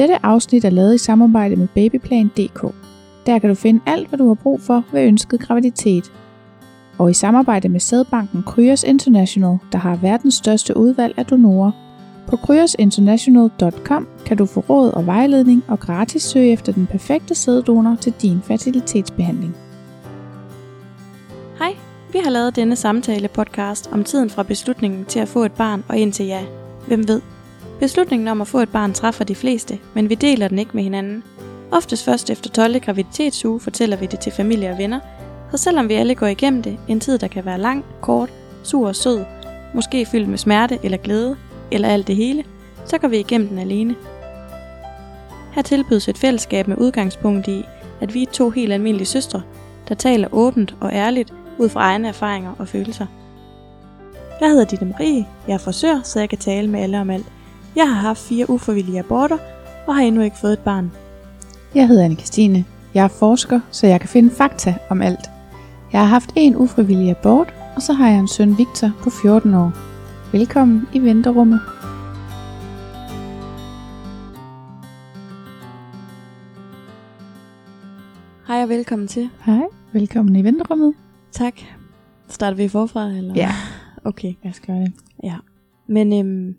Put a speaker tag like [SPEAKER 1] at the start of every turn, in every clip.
[SPEAKER 1] Dette afsnit er lavet i samarbejde med Babyplan.dk. Der kan du finde alt, hvad du har brug for ved ønsket graviditet. Og i samarbejde med sædbanken Kryos International, der har verdens største udvalg af donorer. På kryosinternational.com kan du få råd og vejledning og gratis søge efter den perfekte sæddonor til din fertilitetsbehandling.
[SPEAKER 2] Hej, vi har lavet denne samtale podcast om tiden fra beslutningen til at få et barn og indtil ja. Hvem ved? Beslutningen om at få et barn træffer de fleste, men vi deler den ikke med hinanden. Oftest først efter 12. graviditetsuge fortæller vi det til familie og venner, så selvom vi alle går igennem det, en tid der kan være lang, kort, sur og sød, måske fyldt med smerte eller glæde, eller alt det hele, så går vi igennem den alene. Her tilbydes et fællesskab med udgangspunkt i, at vi er to helt almindelige søstre, der taler åbent og ærligt ud fra egne erfaringer og følelser. Jeg hedder Ditte Marie, jeg er frisør, så jeg kan tale med alle om alt. Jeg har haft fire uforvillige aborter og har endnu ikke fået et barn.
[SPEAKER 1] Jeg hedder anne Christine. Jeg er forsker, så jeg kan finde fakta om alt. Jeg har haft en ufrivillig abort, og så har jeg en søn Victor på 14 år. Velkommen i venterummet.
[SPEAKER 2] Hej og velkommen til.
[SPEAKER 1] Hej, velkommen i venterummet.
[SPEAKER 2] Tak. Starter vi forfra? Eller?
[SPEAKER 1] Ja.
[SPEAKER 2] Okay.
[SPEAKER 1] Jeg skal gøre det.
[SPEAKER 2] Ja. Men øhm,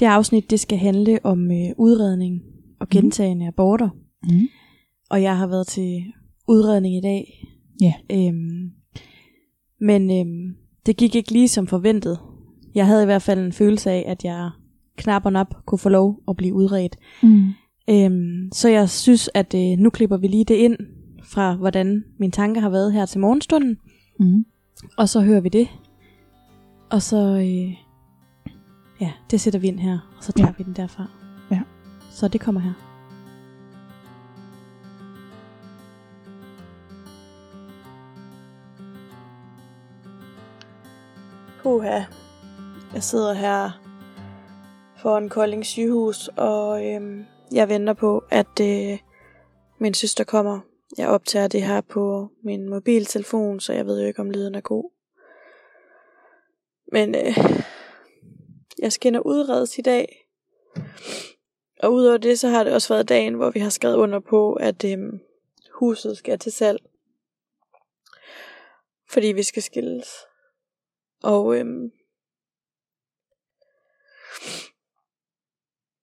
[SPEAKER 2] det afsnit, det skal handle om øh, udredning og gentagende aborter.
[SPEAKER 1] Mm.
[SPEAKER 2] Og jeg har været til udredning i dag.
[SPEAKER 1] Ja.
[SPEAKER 2] Øhm, men øhm, det gik ikke lige som forventet. Jeg havde i hvert fald en følelse af, at jeg knap og nap kunne få lov at blive udredt.
[SPEAKER 1] Mm.
[SPEAKER 2] Øhm, så jeg synes, at øh, nu klipper vi lige det ind fra, hvordan mine tanker har været her til morgenstunden.
[SPEAKER 1] Mm.
[SPEAKER 2] Og så hører vi det. Og så, øh, ja, det sætter vi ind her, og så tager
[SPEAKER 1] Ja.
[SPEAKER 2] vi den derfra.
[SPEAKER 1] Ja.
[SPEAKER 2] Så det kommer her. Puha. Jeg sidder her foran Kolding sygehus, og øhm, jeg venter på, at øh, min søster kommer. Jeg optager det her på min mobiltelefon, så jeg ved jo ikke, om lyden er god. Men øh, jeg skal ind og udredes i dag. Og udover det, så har det også været dagen, hvor vi har skrevet under på, at øhm, huset skal til salg. Fordi vi skal skilles. Og øhm,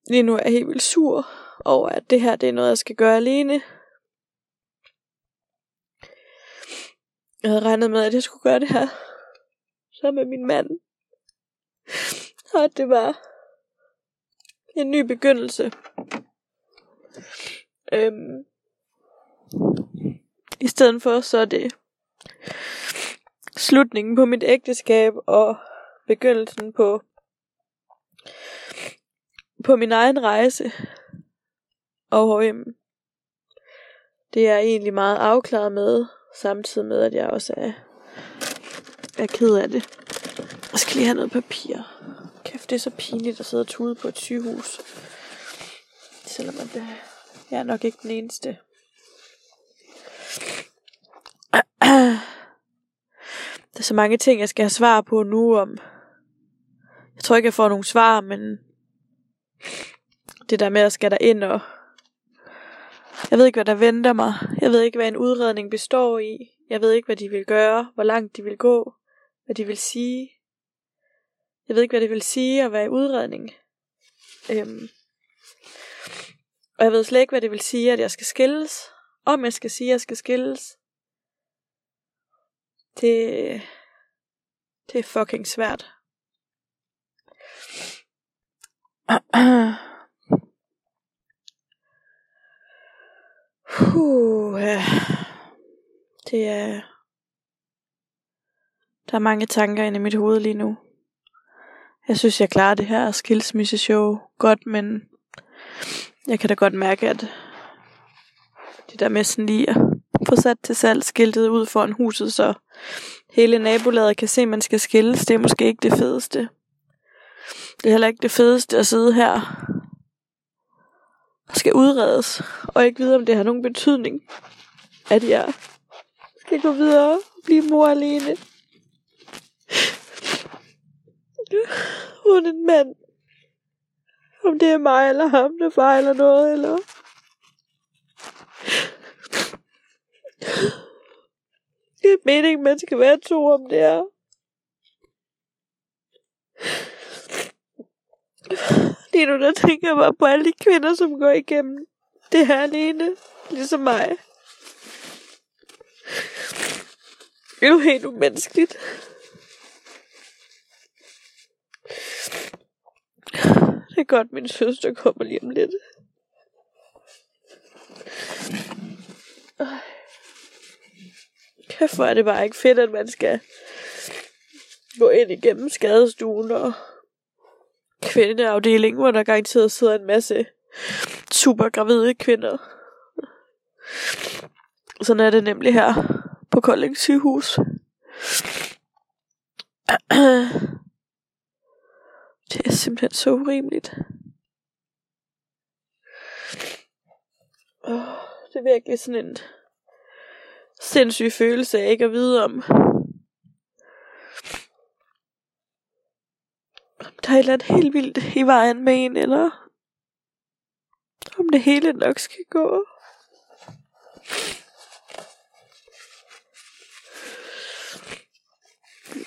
[SPEAKER 2] lige nu er jeg helt vildt sur over, at det her det er noget, jeg skal gøre alene. Jeg havde regnet med, at jeg skulle gøre det her sammen med min mand. Og det var en ny begyndelse. Øhm, I stedet for, så er det slutningen på mit ægteskab og begyndelsen på på min egen rejse. Og øhm, det er jeg egentlig meget afklaret med, samtidig med, at jeg også er, er ked af det. Jeg skal lige have noget papir. Det er så pinligt at sidde og tude på et sygehus. Selvom at det, jeg er nok ikke den eneste. Der er så mange ting, jeg skal have svar på nu om. Jeg tror ikke, jeg får nogle svar, men det der med at skal der ind og... Jeg ved ikke, hvad der venter mig. Jeg ved ikke, hvad en udredning består i. Jeg ved ikke, hvad de vil gøre, hvor langt de vil gå, hvad de vil sige. Jeg ved ikke, hvad det vil sige at være i udredning. Øhm. Og jeg ved slet ikke, hvad det vil sige, at jeg skal skilles. Om jeg skal sige, at jeg skal skilles. Det, det er fucking svært. Puh, ja. det er... Der er mange tanker inde i mit hoved lige nu. Jeg synes, jeg klarer det her skilsmisseshow godt, men jeg kan da godt mærke, at det der med sådan lige at få sat til salg skiltet ud foran huset, så hele nabolaget kan se, at man skal skilles, det er måske ikke det fedeste. Det er heller ikke det fedeste at sidde her og skal udredes, og ikke vide, om det har nogen betydning, at jeg skal gå videre og blive mor alene. Uden en mand. Om det er mig eller ham, der fejler noget, eller... Det er meningen, man skal være to om det er. Lige nu der tænker jeg bare på alle de kvinder, som går igennem det her alene, ligesom mig. Det er jo helt umenneskeligt. Det er godt, min søster kommer lige om lidt. Kæft, hvor er det bare ikke fedt, at man skal gå ind igennem skadestuen og kvindeafdelingen, hvor der garanteret sidder en masse super gravide kvinder. Sådan er det nemlig her på Kolding sygehus. Det er simpelthen så urimeligt. Oh, det er virkelig sådan en sindssyg følelse af ikke at vide om. Om der er et eller andet helt vildt i vejen med en, eller om det hele nok skal gå.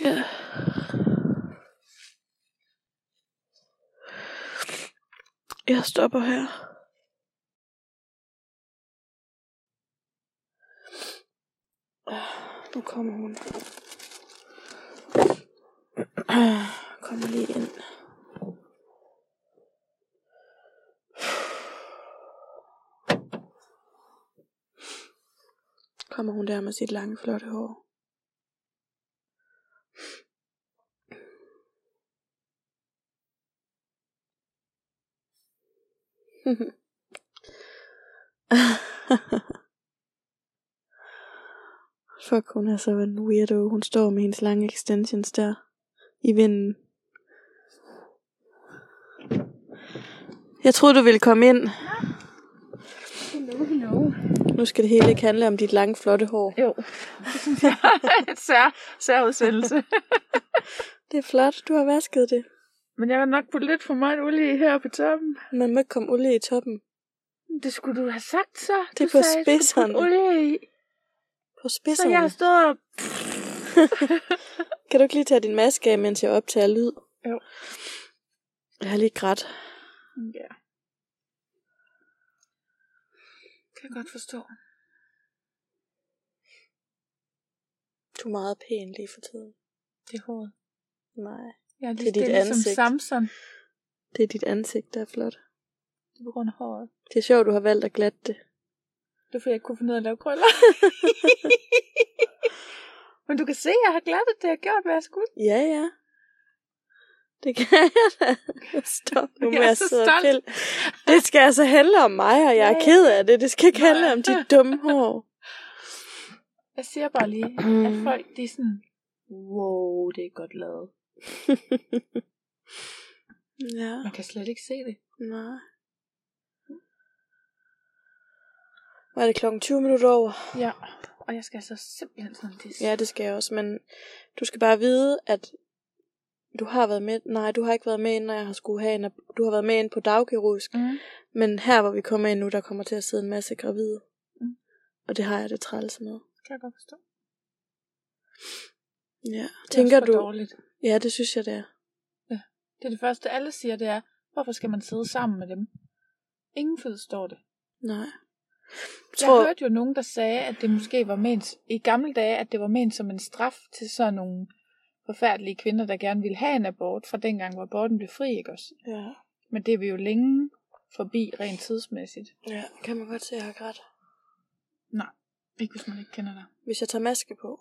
[SPEAKER 2] Ja. Jeg stopper her. Ah, nu kommer hun. Ah, kommer lige ind. Kommer hun der med sit lange, flotte hår. Fuck, hun er så en weirdo. Hun står med hendes lange extensions der i vinden. Jeg troede, du ville komme ind.
[SPEAKER 1] Hello, hello.
[SPEAKER 2] Nu skal det hele ikke handle om dit lange, flotte hår.
[SPEAKER 1] Jo, det synes jeg er et sær, særudsendelse.
[SPEAKER 2] Det er flot, du har vasket det.
[SPEAKER 1] Men jeg har nok puttet lidt for meget olie her på toppen.
[SPEAKER 2] Man må ikke komme olie i toppen.
[SPEAKER 1] Det skulle du have sagt så.
[SPEAKER 2] Det er
[SPEAKER 1] du
[SPEAKER 2] på
[SPEAKER 1] sagde,
[SPEAKER 2] spidserne.
[SPEAKER 1] olie i.
[SPEAKER 2] På
[SPEAKER 1] Så
[SPEAKER 2] spidserne.
[SPEAKER 1] jeg har stået og...
[SPEAKER 2] Kan du ikke lige tage din maske af, mens jeg optager lyd?
[SPEAKER 1] Jo.
[SPEAKER 2] Jeg har lige grædt.
[SPEAKER 1] Ja. Kan jeg godt forstå.
[SPEAKER 2] Du er meget pæn lige for tiden.
[SPEAKER 1] Det er håret.
[SPEAKER 2] Nej.
[SPEAKER 1] Jeg er
[SPEAKER 2] Det er
[SPEAKER 1] lige
[SPEAKER 2] dit
[SPEAKER 1] stille som
[SPEAKER 2] ansigt.
[SPEAKER 1] Samson.
[SPEAKER 2] Det er dit ansigt, der er flot.
[SPEAKER 1] Det er på grund af håret.
[SPEAKER 2] Det er sjovt, du har valgt at glatte det.
[SPEAKER 1] Det er fordi, jeg ikke kunne finde ud af at lave krøller. Men du kan se, at jeg har glattet det, jeg har gjort, hvad jeg skulle.
[SPEAKER 2] Ja, ja. Det kan jeg da. Stop nu
[SPEAKER 1] Jeg er
[SPEAKER 2] at
[SPEAKER 1] så
[SPEAKER 2] sidde og pille. Det skal altså handle om mig, og jeg er ked af det. Det skal ikke handle om dit dumme hår.
[SPEAKER 1] Jeg siger bare lige, at folk, de er sådan, wow, det er godt lavet.
[SPEAKER 2] Ja,
[SPEAKER 1] Man kan slet ikke se det.
[SPEAKER 2] nej. Var det klokken 20 minutter over?
[SPEAKER 1] Ja, og jeg skal altså simpelthen sådan tisse.
[SPEAKER 2] Ja, det skal jeg også, men du skal bare vide, at du har været med, nej, du har ikke været med ind, når jeg har skulle have en, du har været med ind på dagkirurgisk,
[SPEAKER 1] Mm.
[SPEAKER 2] men her hvor vi kommer ind nu, der kommer til at sidde en masse gravide.
[SPEAKER 1] Mm.
[SPEAKER 2] Og det har jeg det træls med.
[SPEAKER 1] Kan jeg godt forstå.
[SPEAKER 2] Ja.
[SPEAKER 1] Det er
[SPEAKER 2] Tænker du,
[SPEAKER 1] Dårligt.
[SPEAKER 2] Ja, det synes jeg, det er.
[SPEAKER 1] Det er det første, alle siger, det er, hvorfor skal man sidde sammen med dem? Ingen forstår det.
[SPEAKER 2] Nej.
[SPEAKER 1] Jeg
[SPEAKER 2] Tror,
[SPEAKER 1] hørte jo nogen, der sagde, at det måske var ment, i gamle dage, at det var ment som en straf til sådan nogle forfærdelige kvinder, der gerne ville have en abort, fra dengang, hvor aborten blev fri, ikke også?
[SPEAKER 2] ja,
[SPEAKER 1] Men det er vi jo længe forbi, rent tidsmæssigt.
[SPEAKER 2] ja, kan man godt se, at jeg har grædt.
[SPEAKER 1] Nej, ikke hvis man ikke kender dig.
[SPEAKER 2] Hvis jeg tager maske på,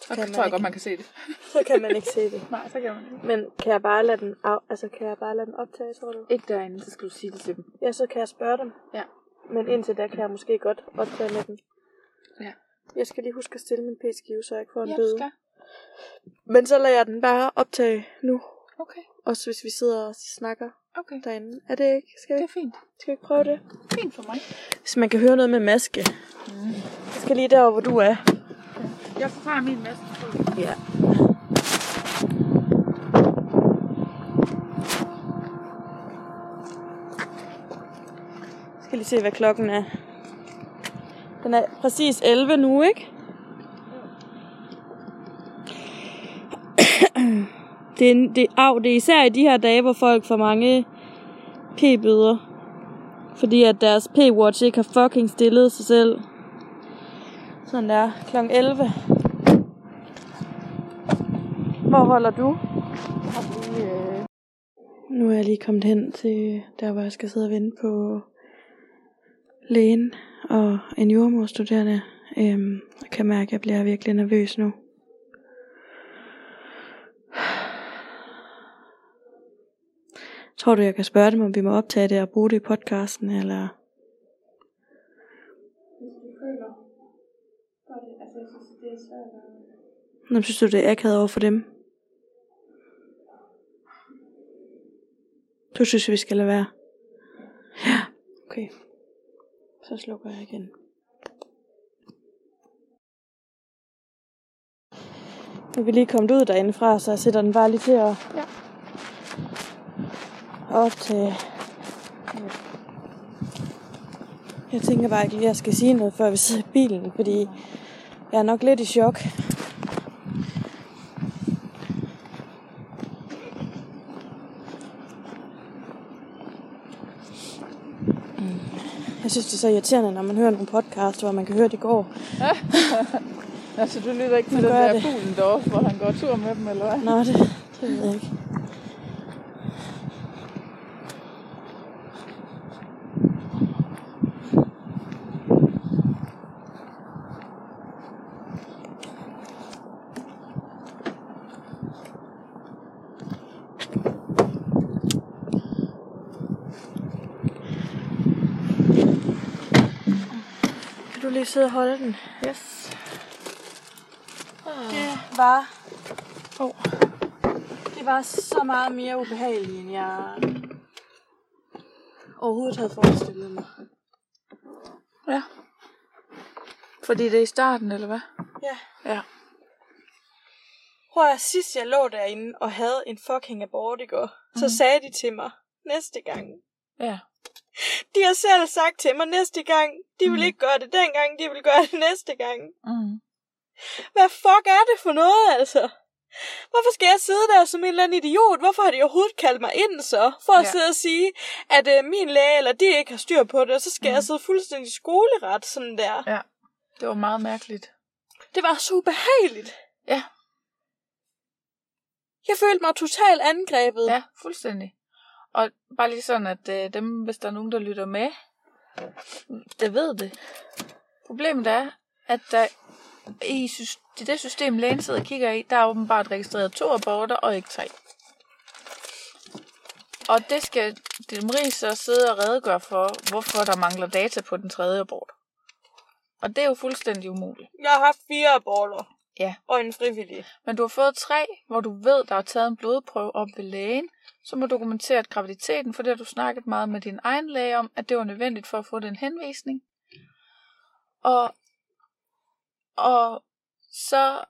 [SPEAKER 1] Så
[SPEAKER 2] kan
[SPEAKER 1] kan
[SPEAKER 2] man
[SPEAKER 1] tror jeg
[SPEAKER 2] ikke.
[SPEAKER 1] godt, man kan se det.
[SPEAKER 2] så kan man ikke se det.
[SPEAKER 1] Nej, så kan man ikke.
[SPEAKER 2] Men kan jeg bare lade den, af, altså kan jeg bare lade den optage, tror du?
[SPEAKER 1] Ikke derinde, så skal du sige det til dem.
[SPEAKER 2] Ja, så kan jeg spørge dem.
[SPEAKER 1] Ja.
[SPEAKER 2] Men indtil da kan jeg måske godt optage med den.
[SPEAKER 1] Ja.
[SPEAKER 2] Jeg skal lige huske at stille min p-skive, så jeg ikke får en
[SPEAKER 1] Ja,
[SPEAKER 2] bøde.
[SPEAKER 1] du skal.
[SPEAKER 2] Men så lader jeg den bare optage nu.
[SPEAKER 1] Okay,
[SPEAKER 2] Også hvis vi sidder og snakker
[SPEAKER 1] okay.
[SPEAKER 2] derinde. Er det ikke? Skal vi,
[SPEAKER 1] Det er fint.
[SPEAKER 2] skal vi ikke prøve det?
[SPEAKER 1] Fint for mig.
[SPEAKER 2] Hvis man kan høre noget med maske.
[SPEAKER 1] Mm.
[SPEAKER 2] Jeg skal lige derover, hvor du er.
[SPEAKER 1] Jeg får min masse. Ja.
[SPEAKER 2] Ja. skal lige se, hvad klokken er. Den er præcis 11 nu, ikke? det, er, det, au, det er især i de her dage, hvor folk får mange p-bøder. Fordi at deres p-watch ikke har fucking stillet sig selv. Sådan der. Klokken 11. Hvor holder du? Nu er jeg lige kommet hen til der, hvor jeg skal sidde og vente på lægen og en jordmorstuderende. Øhm, jeg kan mærke, at jeg bliver virkelig nervøs nu. Tror du, jeg kan spørge dem, om vi må optage det og bruge det i podcasten, eller? Nå, synes du, det er akavet over for dem? Du synes, vi skal lade være? Ja, okay. Så slukker jeg igen. Nu er vi lige kommet ud derindefra, så jeg sætter den bare lige til at
[SPEAKER 1] Ja.
[SPEAKER 2] optage. Jeg tænker bare ikke lige, at jeg skal sige noget, før vi sidder i bilen, fordi jeg er nok lidt i chok. Jeg synes, det er så irriterende, når man hører nogle podcast, hvor man kan høre, det går.
[SPEAKER 1] Altså, du lytter ikke til den der
[SPEAKER 2] det.
[SPEAKER 1] fuglen deroppe, hvor han går tur med dem, eller hvad?
[SPEAKER 2] Nå, det, det ved jeg ikke. Sidde og holde den?
[SPEAKER 1] Yes.
[SPEAKER 2] Det var... Oh. Det var så meget mere ubehageligt, end jeg overhovedet havde forestillet mig.
[SPEAKER 1] Ja. Fordi det er i starten, eller hvad?
[SPEAKER 2] Ja.
[SPEAKER 1] Ja.
[SPEAKER 2] Prøv at sidst jeg lå derinde og havde en fucking abort i går, mm. så sagde de til mig næste gang.
[SPEAKER 1] Ja.
[SPEAKER 2] De har selv sagt til mig næste gang. De vil
[SPEAKER 1] Mm.
[SPEAKER 2] ikke gøre det dengang, de vil gøre det næste gang.
[SPEAKER 1] Mm.
[SPEAKER 2] Hvad fuck er det for noget, altså? Hvorfor skal jeg sidde der som en eller anden idiot? Hvorfor har de overhovedet kaldt mig ind så? For at
[SPEAKER 1] Ja.
[SPEAKER 2] sidde og sige, at øh, min læge eller de ikke har styr på det, og så skal
[SPEAKER 1] Mm.
[SPEAKER 2] jeg sidde fuldstændig skoleret sådan der.
[SPEAKER 1] Ja. Det var meget mærkeligt.
[SPEAKER 2] Det var så ubehageligt.
[SPEAKER 1] Ja.
[SPEAKER 2] Jeg følte mig totalt angrebet.
[SPEAKER 1] Ja, fuldstændig. Og bare lige sådan, at øh, dem, hvis der er nogen, der lytter med, der ved det. Problemet er, at der i, i det system, lægen sidder og kigger i, der er åbenbart registreret to aborter og ikke tre. Og det skal Marie så sidde og redegøre for, hvorfor der mangler data på den tredje abort. Og det er jo fuldstændig umuligt.
[SPEAKER 2] Jeg har haft fire aborter.
[SPEAKER 1] Ja.
[SPEAKER 2] Og en frivillig.
[SPEAKER 1] Men du har fået tre, hvor du ved, der er taget en blodprøve op ved lægen, som har dokumenteret graviditeten, for det har du snakket meget med din egen læge om, at det var nødvendigt for at få den henvisning. Og, og så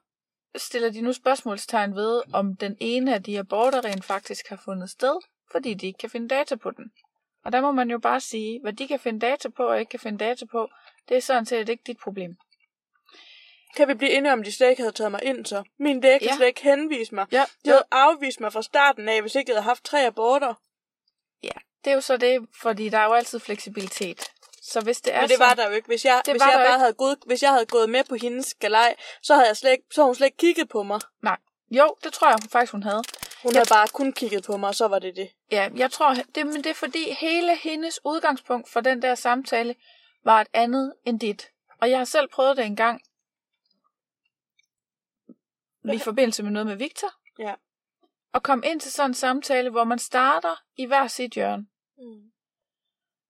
[SPEAKER 1] stiller de nu spørgsmålstegn ved, om den ene af de aborter rent faktisk har fundet sted, fordi de ikke kan finde data på den. Og der må man jo bare sige, hvad de kan finde data på og ikke kan finde data på, det er sådan set ikke dit problem.
[SPEAKER 2] Kan vi blive enige om, at de slet ikke havde taget mig ind så? Min læge kan
[SPEAKER 1] Ja.
[SPEAKER 2] slet ikke henvise mig.
[SPEAKER 1] Ja,
[SPEAKER 2] De havde afvist mig fra starten af, hvis ikke jeg havde haft tre aborter.
[SPEAKER 1] Det er jo så det, fordi der er jo altid fleksibilitet. Så hvis det er
[SPEAKER 2] Men det
[SPEAKER 1] så,
[SPEAKER 2] var der jo ikke. Hvis jeg, hvis jeg bare
[SPEAKER 1] ikke.
[SPEAKER 2] havde gået, hvis jeg havde gået med på hendes galej, så havde, jeg slet ikke, så havde hun slet ikke kigget på mig.
[SPEAKER 1] Nej. Jo, det tror jeg hun faktisk, hun havde.
[SPEAKER 2] Hun
[SPEAKER 1] Ja.
[SPEAKER 2] havde bare kun kigget på mig, og så var det det.
[SPEAKER 1] Ja, jeg tror, det, men det er fordi hele hendes udgangspunkt for den der samtale var et andet end dit. Og jeg har selv prøvet det en gang. I forbindelse med noget med Victor.
[SPEAKER 2] Ja.
[SPEAKER 1] Og kom ind til sådan en samtale, hvor man starter i hver sit hjørne.
[SPEAKER 2] Mm.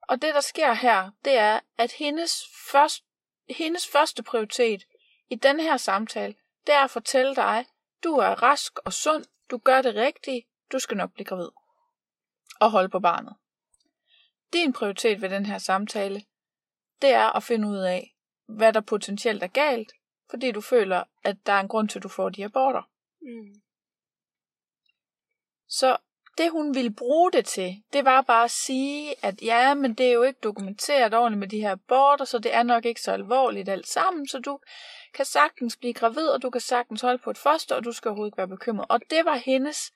[SPEAKER 1] Og det, der sker her, det er, at hendes, først, hendes første prioritet i den her samtale, det er at fortælle dig, du er rask og sund, du gør det rigtige, du skal nok blive gravid. Og holde på barnet. Din prioritet ved den her samtale, det er at finde ud af, hvad der potentielt er galt, fordi du føler, at der er en grund til, at du får de aborter.
[SPEAKER 2] Mm.
[SPEAKER 1] Så det hun ville bruge det til, det var bare at sige, at ja, men det er jo ikke dokumenteret ordentligt med de her aborter, så det er nok ikke så alvorligt alt sammen, så du kan sagtens blive gravid, og du kan sagtens holde på et foster, og du skal overhovedet ikke være bekymret. Og det var hendes,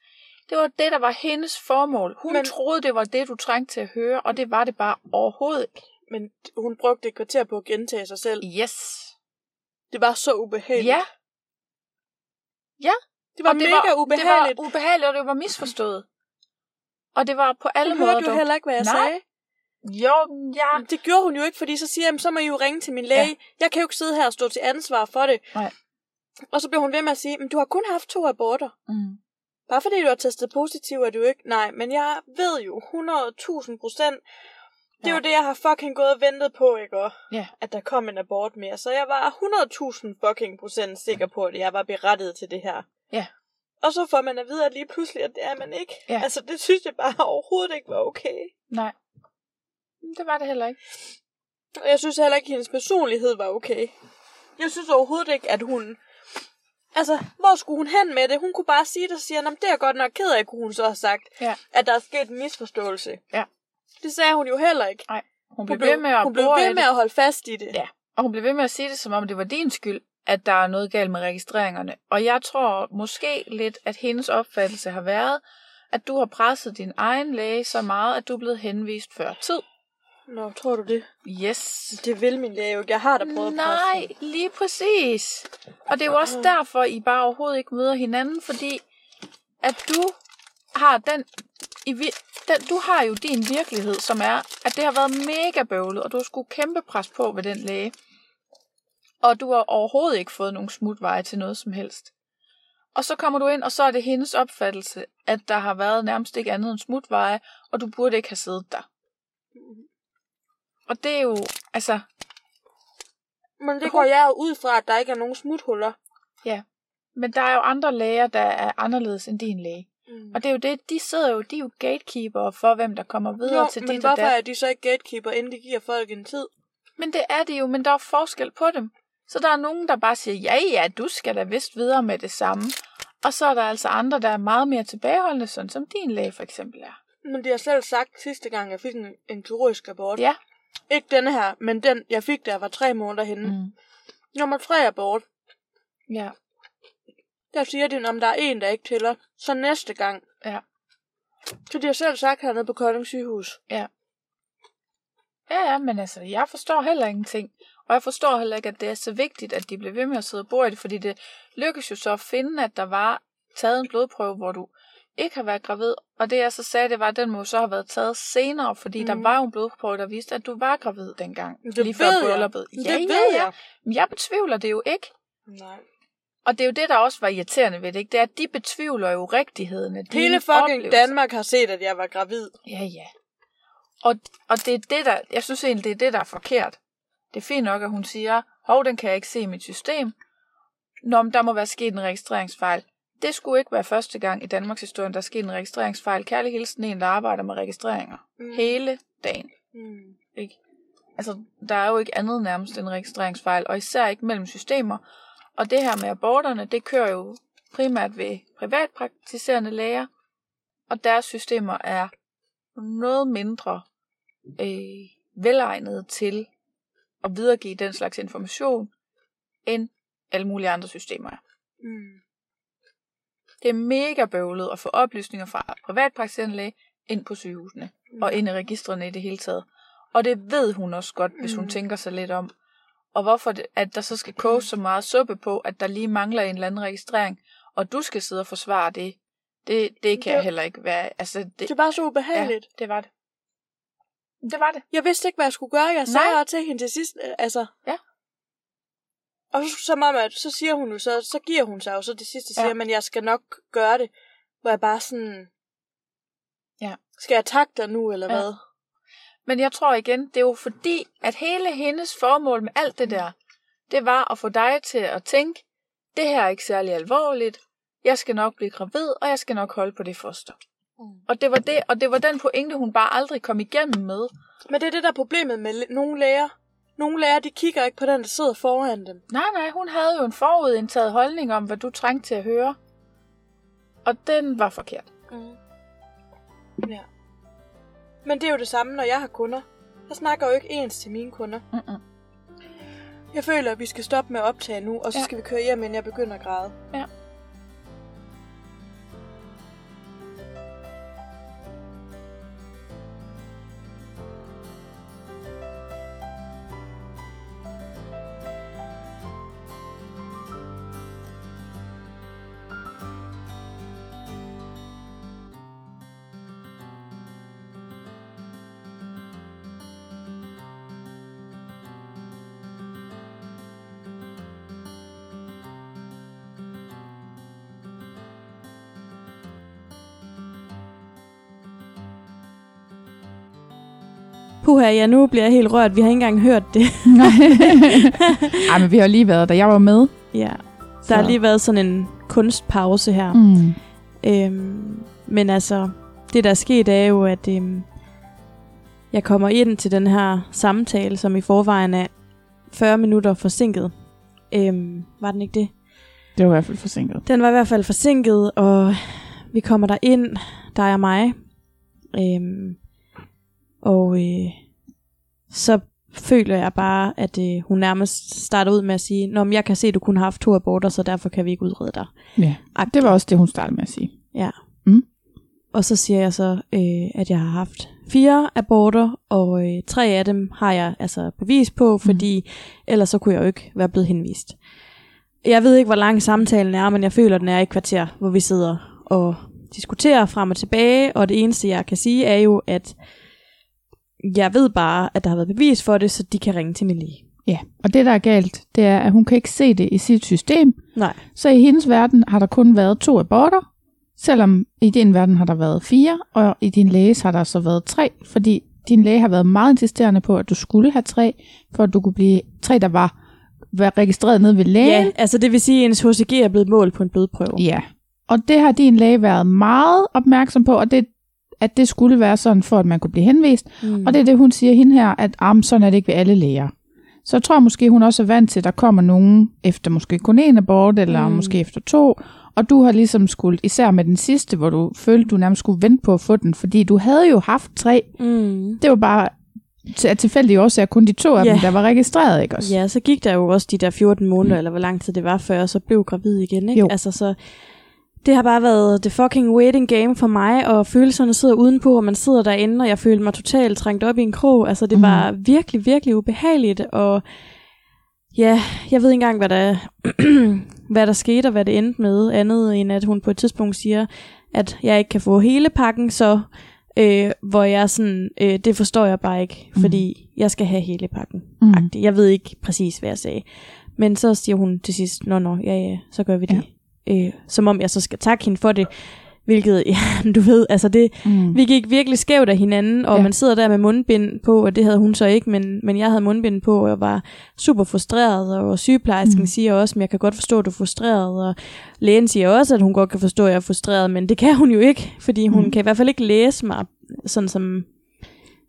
[SPEAKER 1] det var det, der var hendes formål. Hun men, troede, det var det, du trængte til at høre, og det var det bare overhovedet ikke.
[SPEAKER 2] Men hun brugte et kvarter på at gentage sig selv.
[SPEAKER 1] Yes.
[SPEAKER 2] Det var så ubehageligt.
[SPEAKER 1] Ja,
[SPEAKER 2] Det var
[SPEAKER 1] og det
[SPEAKER 2] mega
[SPEAKER 1] var,
[SPEAKER 2] ubehageligt.
[SPEAKER 1] Det var ubehageligt, og det var misforstået. Og det var på alle
[SPEAKER 2] Du
[SPEAKER 1] måder
[SPEAKER 2] hørte
[SPEAKER 1] dumt.
[SPEAKER 2] heller ikke, hvad jeg
[SPEAKER 1] Nej.
[SPEAKER 2] sagde.
[SPEAKER 1] Jo, ja.
[SPEAKER 2] Men Det gjorde hun jo ikke, fordi så siger jeg, så må I jo ringe til min læge.
[SPEAKER 1] Ja.
[SPEAKER 2] Jeg kan jo ikke sidde her og stå til ansvar for det.
[SPEAKER 1] Nej.
[SPEAKER 2] Og så blev hun ved med at sige, men du har kun haft to aborter.
[SPEAKER 1] Mm.
[SPEAKER 2] Bare fordi du har testet positiv, er du ikke. Nej, men jeg ved jo 100.000 procent. Det er
[SPEAKER 1] Ja.
[SPEAKER 2] jo det, jeg har fucking gået og ventet på, ikke? Og
[SPEAKER 1] Ja.
[SPEAKER 2] At der kom en abort mere. Så jeg var 100.000 fucking procent sikker på, at jeg var berettiget til det her.
[SPEAKER 1] Ja.
[SPEAKER 2] Og så får man at vide, at lige pludselig, at det er man ikke.
[SPEAKER 1] Ja.
[SPEAKER 2] Altså, det synes jeg bare overhovedet ikke var okay.
[SPEAKER 1] Nej. Det var det heller ikke.
[SPEAKER 2] Og jeg synes heller ikke, at hendes personlighed var okay. Jeg synes overhovedet ikke, at hun... Altså, hvor skulle hun hen med det? Hun kunne bare sige det, og sige, at det er godt nok ked af, kunne hun så have sagt,
[SPEAKER 1] Ja.
[SPEAKER 2] at der er sket en misforståelse.
[SPEAKER 1] Ja.
[SPEAKER 2] Det sagde hun jo heller ikke.
[SPEAKER 1] Hun
[SPEAKER 2] Hun
[SPEAKER 1] blev,
[SPEAKER 2] blev,
[SPEAKER 1] ved med at
[SPEAKER 2] hun blev ved med at holde fast i det.
[SPEAKER 1] Ja. Og hun blev ved med at sige det, som om det var din skyld, at der er noget galt med registreringerne. Og jeg tror måske lidt, at hendes opfattelse har været, at du har presset din egen læge så meget, at du er blevet henvist før tid.
[SPEAKER 2] Nå, tror du det?
[SPEAKER 1] Yes.
[SPEAKER 2] Det vil min læge jo. Jeg har da prøvet at presse
[SPEAKER 1] Nej, lige præcis. Og det er jo også derfor, I bare overhovedet ikke møder hinanden, fordi at du har den, i, den du har jo din virkelighed, som er, at det har været mega bøvlet, og du har skulle kæmpe pres på ved den læge. Og du har overhovedet ikke fået nogen smutveje til noget som helst. Og så kommer du ind, og så er det hendes opfattelse, at der har været nærmest ikke andet end smutveje, og du burde ikke have siddet der. Og det er jo, altså,
[SPEAKER 2] Men det går jeg jo ud fra, at der ikke er nogen smuthuller.
[SPEAKER 1] Men der er jo andre læger, der er anderledes end din læge.
[SPEAKER 2] Mm.
[SPEAKER 1] Og det er jo det, de sidder jo, de er jo gatekeeper for, hvem der kommer videre
[SPEAKER 2] Jo,
[SPEAKER 1] til
[SPEAKER 2] men
[SPEAKER 1] dit
[SPEAKER 2] hvorfor er de så ikke gatekeeper, inden de giver folk en tid?
[SPEAKER 1] Men det er de jo, men der er forskel på dem. Så der er nogen, der bare siger, ja ja, du skal da vist videre med det samme. Og så er der altså andre, der er meget mere tilbageholdende, sådan som din læge for eksempel er.
[SPEAKER 2] Men det har selv sagt sidste gang, jeg fik en, en kirurgisk abort.
[SPEAKER 1] Ja.
[SPEAKER 2] Ikke denne her, men den, jeg fik, jeg var tre måneder henne. Mm. Nummer tre abort.
[SPEAKER 1] Ja.
[SPEAKER 2] Der siger de, om der er en, der ikke tæller. Så næste gang.
[SPEAKER 1] Ja.
[SPEAKER 2] Så de har selv sagt hernede på Kolding sygehus.
[SPEAKER 1] Ja, ja, men altså, jeg forstår heller ingenting. Og jeg forstår heller ikke, at det er så vigtigt, at de bliver ved med at sidde og bore i det, fordi det lykkedes jo så at finde, at der var taget en blodprøve, hvor du ikke har været gravid. Og det jeg så sagde, det var, at den må så have været taget senere, fordi mm. der var jo en blodprøve, der viste, at du var gravid dengang.
[SPEAKER 2] Det
[SPEAKER 1] lige før
[SPEAKER 2] ved jeg.
[SPEAKER 1] brylluppet.
[SPEAKER 2] Det
[SPEAKER 1] Ja,
[SPEAKER 2] ved
[SPEAKER 1] ja, ja.
[SPEAKER 2] jeg.
[SPEAKER 1] Men jeg betvivler det jo ikke.
[SPEAKER 2] Nej.
[SPEAKER 1] Og det er jo det, der også var irriterende ved det, ikke? Det er, at de betvivler jo rigtigheden af
[SPEAKER 2] Hele fucking
[SPEAKER 1] oplevelser.
[SPEAKER 2] Danmark har set, at jeg var gravid.
[SPEAKER 1] Ja, ja. Og, og det er det, der, jeg synes egentlig, det er det, der er forkert. Det er fint nok, at hun siger, hov, den kan jeg ikke se i mit system. Nå, men der må være sket en registreringsfejl. Det skulle ikke være første gang i Danmarks historie, der er sket en registreringsfejl. Kærlig hilsen en, der arbejder med registreringer.
[SPEAKER 2] Mm.
[SPEAKER 1] Hele dagen.
[SPEAKER 2] Mm.
[SPEAKER 1] Ikke? Altså, der er jo ikke andet nærmest end registreringsfejl, og især ikke mellem systemer. Og det her med aborterne, det kører jo primært ved privatpraktiserende læger, og deres systemer er noget mindre øh, velegnede til at videregive den slags information, end alle mulige andre systemer er.
[SPEAKER 2] Mm.
[SPEAKER 1] Det er mega bøvlet at få oplysninger fra privatpraktiserende læge ind på sygehusene,
[SPEAKER 2] Mm.
[SPEAKER 1] og ind i registrene i det hele taget. Og det ved hun også godt, hvis hun
[SPEAKER 2] Mm.
[SPEAKER 1] tænker sig lidt om. Og hvorfor det, at der så skal koges så meget suppe på, at der lige mangler en eller anden registrering, og du skal sidde og forsvare det, det, det kan
[SPEAKER 2] Det-
[SPEAKER 1] det, heller ikke være. Altså, det,
[SPEAKER 2] Det var så ubehageligt.
[SPEAKER 1] Ja, det var det. Det var det.
[SPEAKER 2] Jeg vidste ikke, hvad jeg skulle gøre. Jeg sagde til hende til sidst, øh, altså...
[SPEAKER 1] Ja.
[SPEAKER 2] Og så, om, at så siger hun jo så, så giver hun sig jo så det sidste, siger,
[SPEAKER 1] Ja.
[SPEAKER 2] ja. men jeg skal nok gøre det. Hvor jeg bare sådan...
[SPEAKER 1] Ja.
[SPEAKER 2] Skal jeg takke dig nu, eller
[SPEAKER 1] Ja.
[SPEAKER 2] hvad?
[SPEAKER 1] Men jeg tror igen, det er jo fordi, at hele hendes formål med alt det der, det var at få dig til at tænke, det her er ikke særlig alvorligt, jeg skal nok blive gravid, og jeg skal nok holde på det foster.
[SPEAKER 2] Mm.
[SPEAKER 1] Og det var det, og det var den pointe, hun bare aldrig kom igennem med.
[SPEAKER 2] Men det er det, der er problemet med nogle læger. Nogle læger, de kigger ikke på den, der sidder foran dem.
[SPEAKER 1] Nej, nej, hun havde jo en forudindtaget holdning om, hvad du trængte til at høre. Og den var forkert.
[SPEAKER 2] Mm.
[SPEAKER 3] Ja. Men det er jo det samme, når jeg har kunder. Jeg snakker jo ikke ens til mine kunder.
[SPEAKER 1] Mm-mm.
[SPEAKER 3] Jeg føler, at vi skal stoppe med at optage nu, og så
[SPEAKER 1] Ja.
[SPEAKER 3] skal vi køre hjem, inden jeg begynder at græde.
[SPEAKER 1] Ja.
[SPEAKER 2] Puha, ja, nu bliver jeg helt rørt. Vi har ikke engang hørt det.
[SPEAKER 1] Nej. Ej, men vi har lige været der. Jeg var med.
[SPEAKER 2] ja.
[SPEAKER 1] Så.
[SPEAKER 2] Der har lige været sådan en kunstpause her.
[SPEAKER 1] Mm.
[SPEAKER 2] Øhm, men altså, det der er sket er jo, at øhm, jeg kommer ind til den her samtale, som i forvejen er 40 minutter forsinket. Øhm, var den ikke det?
[SPEAKER 1] Det var i hvert fald forsinket.
[SPEAKER 2] Den var i hvert fald forsinket, og vi kommer der ind, dig og mig. Øhm, og øh, så føler jeg bare, at øh, hun nærmest starter ud med at sige, Nå, men jeg kan se, at du kun har haft to aborter, så derfor kan vi ikke udrede dig.
[SPEAKER 1] Ja, det var også det, hun startede med at sige.
[SPEAKER 2] Ja.
[SPEAKER 1] Mm.
[SPEAKER 2] Og så siger jeg så, øh, at jeg har haft fire aborter, og øh, tre af dem har jeg altså bevis på, fordi ellers så kunne jeg jo ikke være blevet henvist. Jeg ved ikke, hvor lang samtalen er, men jeg føler, den er i et kvarter, hvor vi sidder og diskuterer frem og tilbage, og det eneste, jeg kan sige, er jo, at jeg ved bare, at der har været bevis for det, så de kan ringe til min læge.
[SPEAKER 1] Ja, og det der er galt, det er, at hun kan ikke se det i sit system.
[SPEAKER 2] Nej.
[SPEAKER 1] Så i hendes verden har der kun været to aborter, selvom i din verden har der været fire, og i din læges har der så været tre, fordi din læge har været meget insisterende på, at du skulle have tre, for at du kunne blive tre, der var, var registreret nede ved lægen.
[SPEAKER 2] Ja, altså det vil sige, at ens HCG er blevet målt på en blodprøve.
[SPEAKER 1] Ja, og det har din læge været meget opmærksom på, og det, at det skulle være sådan, for at man kunne blive henvist.
[SPEAKER 2] Mm.
[SPEAKER 1] Og det er det, hun siger hende her, at ah, sådan er det ikke ved alle læger. Så jeg tror måske, hun også er vant til, at der kommer nogen efter måske kun en abort, eller
[SPEAKER 2] Mm.
[SPEAKER 1] måske efter to. Og du har ligesom skulle, især med den sidste, hvor du følte, du nærmest skulle vente på at få den, fordi du havde jo haft tre.
[SPEAKER 2] Mm.
[SPEAKER 1] Det var bare af tilfældige årsager kun de to af
[SPEAKER 2] Ja.
[SPEAKER 1] dem, der var registreret, ikke også?
[SPEAKER 2] Ja, så gik der jo også de der 14 måneder, mm. eller hvor lang tid det var før, og så blev gravid igen, ikke?
[SPEAKER 1] Jo.
[SPEAKER 2] Altså, så det har bare været the fucking waiting game for mig, og følelserne sidder udenpå, og man sidder derinde, og jeg følte mig totalt trængt op i en krog. Altså, det
[SPEAKER 1] Mhm.
[SPEAKER 2] var virkelig, virkelig ubehageligt, og ja, jeg ved ikke engang, hvad der, hvad der skete, og hvad det endte med, andet end at hun på et tidspunkt siger, at jeg ikke kan få hele pakken, så øh, hvor jeg sådan, øh, det forstår jeg bare ikke,
[SPEAKER 1] Mhm.
[SPEAKER 2] fordi jeg skal have hele pakken.
[SPEAKER 1] Mm.
[SPEAKER 2] Jeg ved ikke præcis, hvad jeg sagde. Men så siger hun til sidst, nå, nå, ja, ja, så gør vi det. Ja. Øh, som om jeg så skal takke hende for det. Hvilket, ja, du ved, altså det,
[SPEAKER 1] Mm.
[SPEAKER 2] vi gik virkelig skævt af hinanden, og
[SPEAKER 1] Ja.
[SPEAKER 2] man sidder der med mundbind på, og det havde hun så ikke, men, men jeg havde mundbind på, og jeg var super frustreret, og sygeplejersken
[SPEAKER 1] Mm.
[SPEAKER 2] siger også, at jeg kan godt forstå, at du er frustreret, og lægen siger også, at hun godt kan forstå, at jeg er frustreret, men det kan hun jo ikke, fordi hun
[SPEAKER 1] mm.
[SPEAKER 2] kan i hvert fald ikke læse mig, sådan som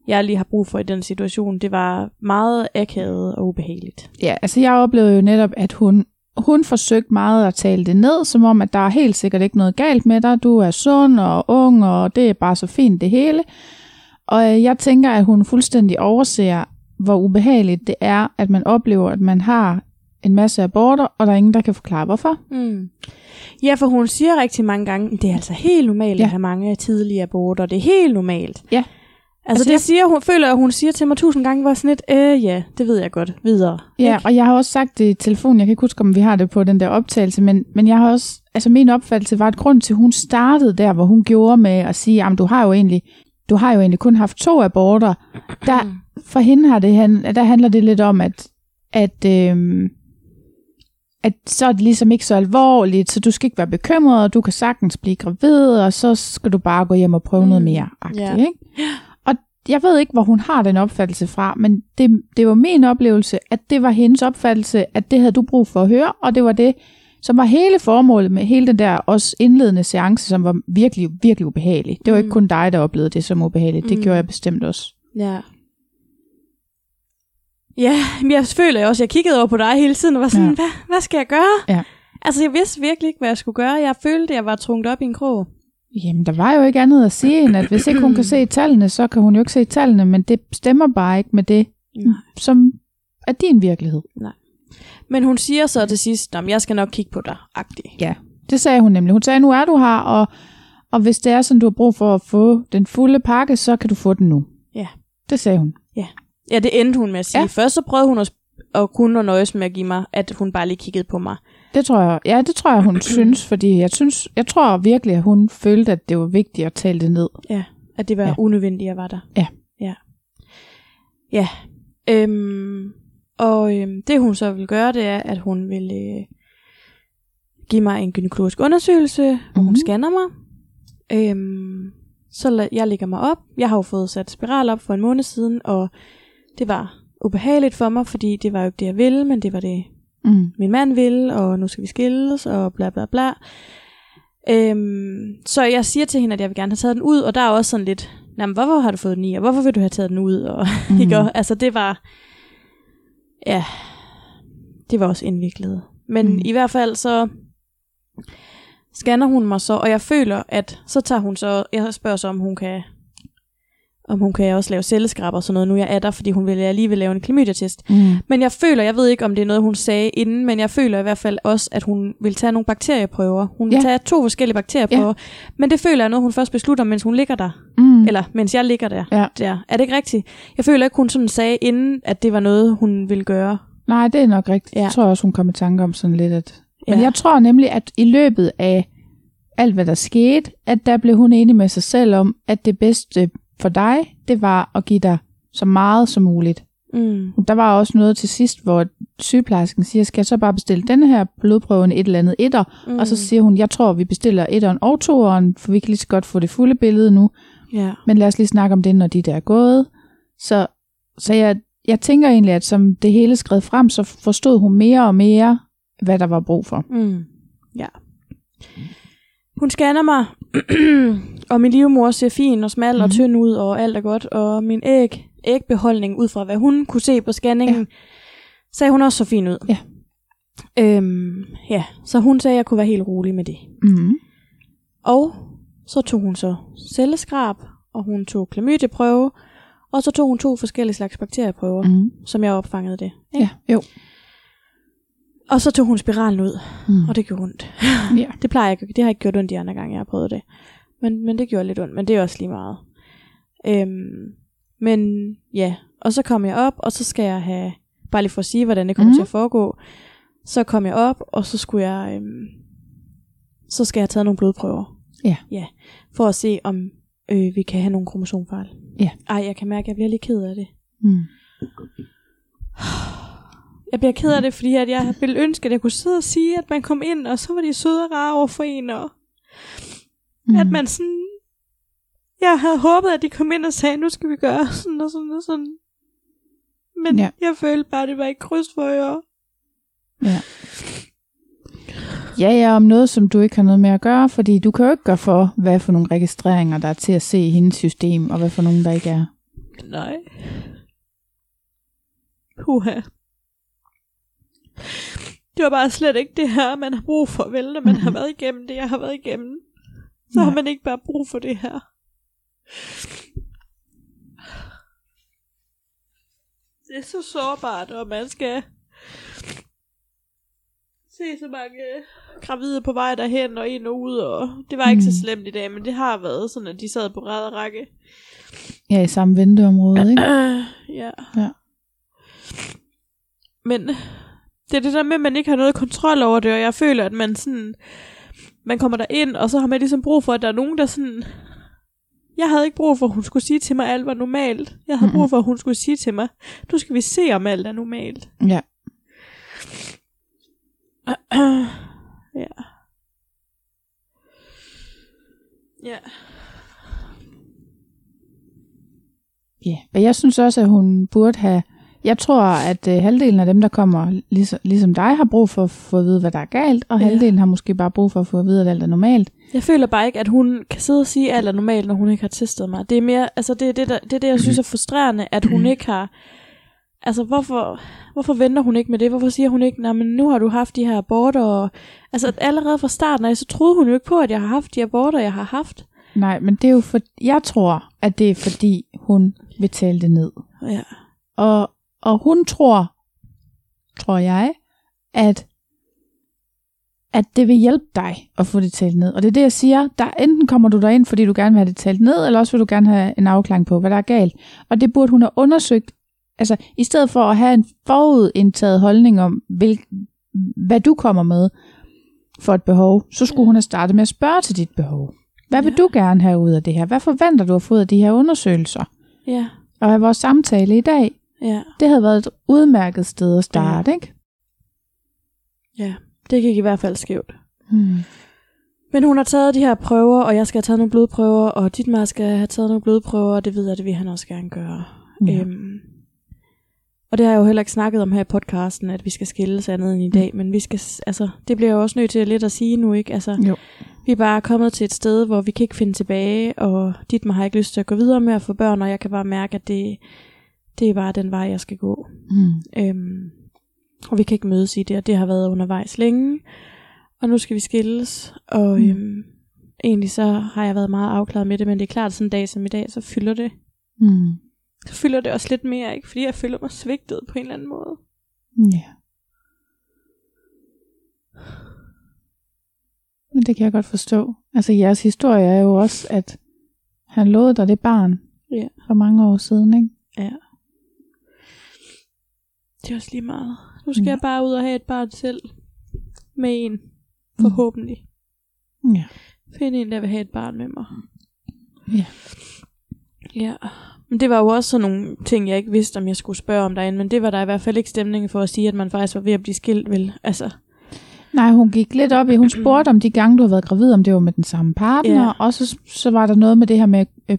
[SPEAKER 2] jeg lige har brug for i den situation. Det var meget akavet og ubehageligt.
[SPEAKER 1] Ja, altså jeg oplevede jo netop, at hun, hun forsøgte meget at tale det ned, som om, at der er helt sikkert ikke noget galt med dig. Du er sund og ung, og det er bare så fint det hele. Og øh, jeg tænker, at hun fuldstændig overser, hvor ubehageligt det er, at man oplever, at man har en masse aborter, og der er ingen, der kan forklare hvorfor.
[SPEAKER 2] Mm. Ja, for hun siger rigtig mange gange, det er altså helt normalt
[SPEAKER 1] Ja.
[SPEAKER 2] ja. at have mange tidlige aborter. Det er helt normalt.
[SPEAKER 1] Ja.
[SPEAKER 2] Altså,
[SPEAKER 1] Altså,
[SPEAKER 2] det
[SPEAKER 1] jeg-
[SPEAKER 2] siger hun, føler jeg, hun siger til mig tusind gange, var sådan lidt, øh, ja, det ved jeg godt, videre.
[SPEAKER 1] Ja,
[SPEAKER 2] Ikke?
[SPEAKER 1] og jeg har også sagt det i telefonen, jeg kan ikke huske, om vi har det på den der optagelse, men, men jeg har også, altså min opfattelse var et grund til, at hun startede der, hvor hun gjorde med at sige, at du har jo egentlig, du har jo egentlig kun haft to aborter. Der, for hende har det, han- der handler det lidt om, at, at, øhm, at så er det ligesom ikke så alvorligt, så du skal ikke være bekymret, og du kan sagtens blive gravid, og så skal du bare gå hjem og prøve mm. noget
[SPEAKER 2] Mm,
[SPEAKER 1] mere. Agtigt,
[SPEAKER 2] ja.
[SPEAKER 1] ikke? Jeg ved ikke, hvor hun har den opfattelse fra, men det, det var min oplevelse, at det var hendes opfattelse, at det havde du brug for at høre, og det var det, som var hele formålet med hele den der også indledende seance, som var virkelig, virkelig ubehagelig. Det var ikke
[SPEAKER 2] Mm.
[SPEAKER 1] kun dig, der oplevede det som ubehageligt, det
[SPEAKER 2] Mm.
[SPEAKER 1] gjorde jeg bestemt også.
[SPEAKER 2] Ja. Ja, men jeg føler også, jeg kiggede over på dig hele tiden og var sådan,
[SPEAKER 1] Ja.
[SPEAKER 2] hvad, hvad skal jeg gøre?
[SPEAKER 1] Ja.
[SPEAKER 2] Altså, jeg vidste virkelig ikke, hvad jeg skulle gøre. Jeg følte, jeg var trunget op i en krog.
[SPEAKER 1] Jamen, der var jo ikke andet at sige, end at hvis ikke hun kan se tallene, så kan hun jo ikke se tallene, men det stemmer bare ikke med det,
[SPEAKER 2] Nej.
[SPEAKER 1] som er din virkelighed.
[SPEAKER 2] Men hun siger så til sidst, at jeg skal nok kigge på dig, agtig.
[SPEAKER 1] Ja, det sagde hun nemlig. Hun sagde, nu er du her, og, og hvis det er sådan, du har brug for at få den fulde pakke, så kan du få den nu.
[SPEAKER 2] Ja.
[SPEAKER 1] Det sagde hun.
[SPEAKER 2] Ja, det endte hun med at sige.
[SPEAKER 1] Ja.
[SPEAKER 2] Ja. Først så prøvede hun at, at kun at nøjes med at give mig, at hun bare lige kiggede på mig.
[SPEAKER 1] Det tror jeg, ja, det tror jeg, hun synes, fordi jeg, synes, jeg tror virkelig, at hun følte, at det var vigtigt at tale det ned.
[SPEAKER 2] Ja, at det var
[SPEAKER 1] Ja.
[SPEAKER 2] unødvendigt, at jeg var der.
[SPEAKER 1] Ja.
[SPEAKER 2] Ja. Ja. Øhm, og øhm, det hun så vil gøre, det er, at hun vil øh, give mig en gynækologisk undersøgelse, hvor mm-hmm.
[SPEAKER 1] Mhm.
[SPEAKER 2] hun scanner mig. Øhm, så la- jeg lægger mig op. Jeg har jo fået sat spiral op for en måned siden, og det var ubehageligt for mig, fordi det var jo ikke det, jeg ville, men det var det,
[SPEAKER 1] Mm.
[SPEAKER 2] min mand vil, og nu skal vi skilles, og bla bla bla. Øhm, så jeg siger til hende, at jeg vil gerne have taget den ud, og der er også sådan lidt, jamen, hvorfor har du fået den i, og hvorfor vil du have taget den ud? Og, mm. ikke? Og, altså, det var, ja, det var også indviklet. Men
[SPEAKER 1] Mm.
[SPEAKER 2] i hvert fald så scanner hun mig så, og jeg føler, at så tager hun så, jeg spørger så, om hun kan, om hun kan også lave celleskrab og sådan noget, nu jeg er der, fordi hun vil alligevel lave en klamydia-test.
[SPEAKER 1] Mm.
[SPEAKER 2] Men jeg føler, jeg ved ikke, om det er noget, hun sagde inden, men jeg føler i hvert fald også, at hun vil tage nogle bakterieprøver. Hun vil
[SPEAKER 1] Ja.
[SPEAKER 2] tage to forskellige bakterieprøver. Ja. Men det føler jeg er noget, hun først beslutter, mens hun ligger der.
[SPEAKER 1] Mm.
[SPEAKER 2] Eller mens jeg ligger der.
[SPEAKER 1] Ja.
[SPEAKER 2] der. Er det ikke rigtigt? Jeg føler ikke, hun sådan sagde inden, at det var noget, hun ville gøre.
[SPEAKER 1] Nej, det er nok rigtigt.
[SPEAKER 2] Ja.
[SPEAKER 1] Jeg tror også, hun kom i tanke om sådan lidt, at... Men
[SPEAKER 2] Ja.
[SPEAKER 1] jeg tror nemlig, at i løbet af alt, hvad der skete, at der blev hun enig med sig selv om, at det bedste for dig, det var at give dig så meget som muligt.
[SPEAKER 2] Mm.
[SPEAKER 1] Der var også noget til sidst, hvor sygeplejersken siger, skal jeg så bare bestille denne her blodprøven et eller andet etter? Mm. Og så siger hun, jeg tror, vi bestiller etteren og toeren, for vi kan lige så godt få det fulde billede nu.
[SPEAKER 2] Ja.
[SPEAKER 1] Men lad os lige snakke om det, når de der er gået. Så, så jeg, jeg tænker egentlig, at som det hele skred frem, så forstod hun mere og mere, hvad der var brug for.
[SPEAKER 2] Mm. Ja. Hun scanner mig, og min livmor ser fin og smal mm. og
[SPEAKER 1] Mhm.
[SPEAKER 2] tynd ud, og alt er godt. Og min æg, ægbeholdning, ud fra hvad hun kunne se på scanningen, ja. sagde hun også så fin ud.
[SPEAKER 1] Ja.
[SPEAKER 2] Øhm, ja, så hun sagde, at jeg kunne være helt rolig med det.
[SPEAKER 1] Mm.
[SPEAKER 2] Og så tog hun så celleskrab, og hun tog klamydieprøve, og så tog hun to forskellige slags bakterieprøver. Mm. som jeg opfangede det. Ikke?
[SPEAKER 1] Ja, jo.
[SPEAKER 2] Og så tog hun spiralen ud,
[SPEAKER 1] Mm.
[SPEAKER 2] og det gjorde ondt.
[SPEAKER 1] Ja.
[SPEAKER 2] Det plejer jeg ikke. Det har ikke gjort ondt de andre gange, jeg har prøvet det. Men, men det gjorde lidt ondt, men det er også lige meget. Øhm, men ja, og så kom jeg op, og så skal jeg have, bare lige for at sige, hvordan det kommer
[SPEAKER 1] Mhm.
[SPEAKER 2] mm. til at foregå, så kom jeg op, og så skulle jeg, øhm, så skal jeg have taget nogle blodprøver.
[SPEAKER 1] Ja.
[SPEAKER 2] Ja, for at se, om øh, vi kan have nogle kromosomfejl.
[SPEAKER 1] Ja.
[SPEAKER 2] Ej, jeg kan mærke, at jeg bliver lidt ked af det.
[SPEAKER 1] Mm.
[SPEAKER 2] Jeg bliver ked af det, fordi at jeg ville ønske, at jeg kunne sidde og sige, at man kom ind, og så var de søde og rare over for en, og
[SPEAKER 1] Mm.
[SPEAKER 2] at man sådan... Jeg havde håbet, at de kom ind og sagde, nu skal vi gøre sådan og sådan og sådan. Men
[SPEAKER 1] Ja.
[SPEAKER 2] jeg følte bare, at det var ikke kryds for øre.
[SPEAKER 1] Ja. Ja, ja, om noget, som du ikke har noget med at gøre, fordi du kan jo ikke gøre for, hvad for nogle registreringer, der er til at se i hendes system, og hvad for nogle, der ikke er.
[SPEAKER 2] Nej. Puha. Det var bare slet ikke det her, man har brug for, vel, når man
[SPEAKER 1] Mhm.
[SPEAKER 2] har været igennem det, jeg har været igennem. Så
[SPEAKER 1] Nej.
[SPEAKER 2] har man ikke bare brug for det her. Det er så sårbart, og man skal se så mange gravide på vej derhen og ind og ud, og det var ikke så
[SPEAKER 1] Mm.
[SPEAKER 2] slemt i dag, men det har været sådan, at de sad på ræd og række.
[SPEAKER 1] Ja, i samme venteområde, ikke?
[SPEAKER 2] ja.
[SPEAKER 1] Ja.
[SPEAKER 2] Men det er det der med, at man ikke har noget kontrol over det, og jeg føler, at man sådan, man kommer der ind, og så har man ligesom brug for, at der er nogen, der sådan, jeg havde ikke brug for, at hun skulle sige til mig, at alt var normalt. Jeg havde
[SPEAKER 1] Mhm.
[SPEAKER 2] brug for, at hun skulle sige til mig, nu skal vi se, om alt er normalt.
[SPEAKER 1] Ja.
[SPEAKER 2] ja. Ja.
[SPEAKER 1] Ja, og jeg synes også, at hun burde have... Jeg tror, at øh, halvdelen af dem, der kommer, ligesom, ligesom dig, har brug for at få at vide, hvad der er galt, og
[SPEAKER 2] Ja.
[SPEAKER 1] halvdelen har måske bare brug for at få at vide, at alt er normalt.
[SPEAKER 2] Jeg føler bare ikke, at hun kan sidde og sige, at alt er normalt, når hun ikke har testet mig. Det er mere, altså det er det, der, det, er det jeg synes er frustrerende, at hun ikke har, altså hvorfor, hvorfor venter hun ikke med det? Hvorfor siger hun ikke, nej, men nu har du haft de her aborter, og altså allerede fra starten af, så troede hun jo ikke på, at jeg har haft de aborter, jeg har haft.
[SPEAKER 1] Nej, men det er jo for, jeg tror, at det er fordi, hun vil tale det ned.
[SPEAKER 2] Ja.
[SPEAKER 1] Og, og hun tror, tror jeg, at, at det vil hjælpe dig at få det talt ned. Og det er det, jeg siger. Der, enten kommer du derind, fordi du gerne vil have det talt ned, eller også vil du gerne have en afklaring på, hvad der er galt. Og det burde hun have undersøgt. Altså, i stedet for at have en forudindtaget holdning om, hvil, hvad du kommer med for et behov, så skulle hun have startet med at spørge til dit behov. Hvad vil
[SPEAKER 2] Ja.
[SPEAKER 1] du gerne have ud af det her? Hvad forventer du at få ud af de her undersøgelser?
[SPEAKER 2] Ja.
[SPEAKER 1] Og af vores samtale i dag,
[SPEAKER 2] Ja.
[SPEAKER 1] det havde været et udmærket sted at starte, ja. ikke?
[SPEAKER 2] Ja. Det gik i hvert fald skævt.
[SPEAKER 1] Hmm.
[SPEAKER 2] Men hun har taget de her prøver, og jeg skal have taget nogle blodprøver, og Dietmar skal have taget nogle blodprøver, og det ved jeg, det vil han også gerne gøre.
[SPEAKER 1] Ja.
[SPEAKER 2] Øhm, og det har jeg jo heller ikke snakket om her i podcasten, at vi skal skilles andet end i dag, men vi skal, altså, det bliver jeg jo også nødt til lidt at sige nu, ikke? Altså,
[SPEAKER 1] Jo.
[SPEAKER 2] vi er bare kommet til et sted, hvor vi kan ikke finde tilbage, og Dietmar har ikke lyst til at gå videre med at få børn, og jeg kan bare mærke, at det, det er bare den vej, jeg skal gå.
[SPEAKER 1] Hmm.
[SPEAKER 2] Øhm, og vi kan ikke mødes i det, og det har været undervejs længe. Og nu skal vi skilles, og
[SPEAKER 1] Mm.
[SPEAKER 2] øhm, egentlig så har jeg været meget afklaret med det, men det er klart, at sådan en dag som i dag, så fylder det.
[SPEAKER 1] Hmm.
[SPEAKER 2] Så fylder det også lidt mere, ikke? Fordi jeg føler mig svigtet på en eller anden måde.
[SPEAKER 1] Ja. Men det kan jeg godt forstå. Altså jeres historie er jo også, at han lovede dig det barn
[SPEAKER 2] Ja.
[SPEAKER 1] for mange år siden, ikke?
[SPEAKER 2] Ja. Det er også lige meget. Nu skal
[SPEAKER 1] Ja.
[SPEAKER 2] jeg bare ud og have et barn selv. Med en. Forhåbentlig.
[SPEAKER 1] Ja.
[SPEAKER 2] Finde en, der vil have et barn med mig.
[SPEAKER 1] Ja.
[SPEAKER 2] Ja. Men det var jo også sådan nogle ting, jeg ikke vidste, om jeg skulle spørge om derinde. Men det var der i hvert fald ikke stemning for at sige, at man faktisk var ved at blive skilt, vel? Altså,
[SPEAKER 1] Nej, hun gik lidt op i, hun spurgte om de gange, du har været gravid, om det var med den samme partner,
[SPEAKER 2] Ja.
[SPEAKER 1] og så, så var der noget med det her med, øh,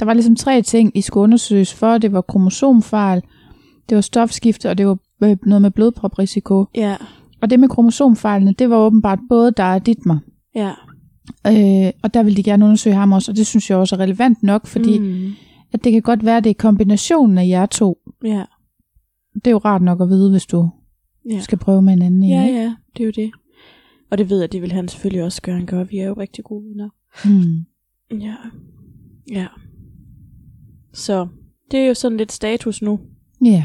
[SPEAKER 1] der var ligesom tre ting, I skulle undersøges for. Det var kromosomfejl, det var stofskifte, og det var øh, noget med blodproprisiko.
[SPEAKER 2] ja.
[SPEAKER 1] Og det med kromosomfejlene, det var åbenbart både dig og Ditmar.
[SPEAKER 2] Ja.
[SPEAKER 1] Øh, og der vil de gerne undersøge ham også, og det synes jeg også er relevant nok, fordi mm.
[SPEAKER 2] Mm.
[SPEAKER 1] at det kan godt være, at det er kombinationen af jer to.
[SPEAKER 2] Ja.
[SPEAKER 1] Det er jo rart nok at vide, hvis du
[SPEAKER 2] Ja.
[SPEAKER 1] skal prøve med en anden en,
[SPEAKER 2] ja,
[SPEAKER 1] ikke?
[SPEAKER 2] ja. Det er jo det. Og det ved jeg, det vil han selvfølgelig også gøre. Han gør. Vi er jo rigtig gode venner.
[SPEAKER 1] Hmm.
[SPEAKER 2] Ja. Ja. Så det er jo sådan lidt status nu.
[SPEAKER 1] Ja.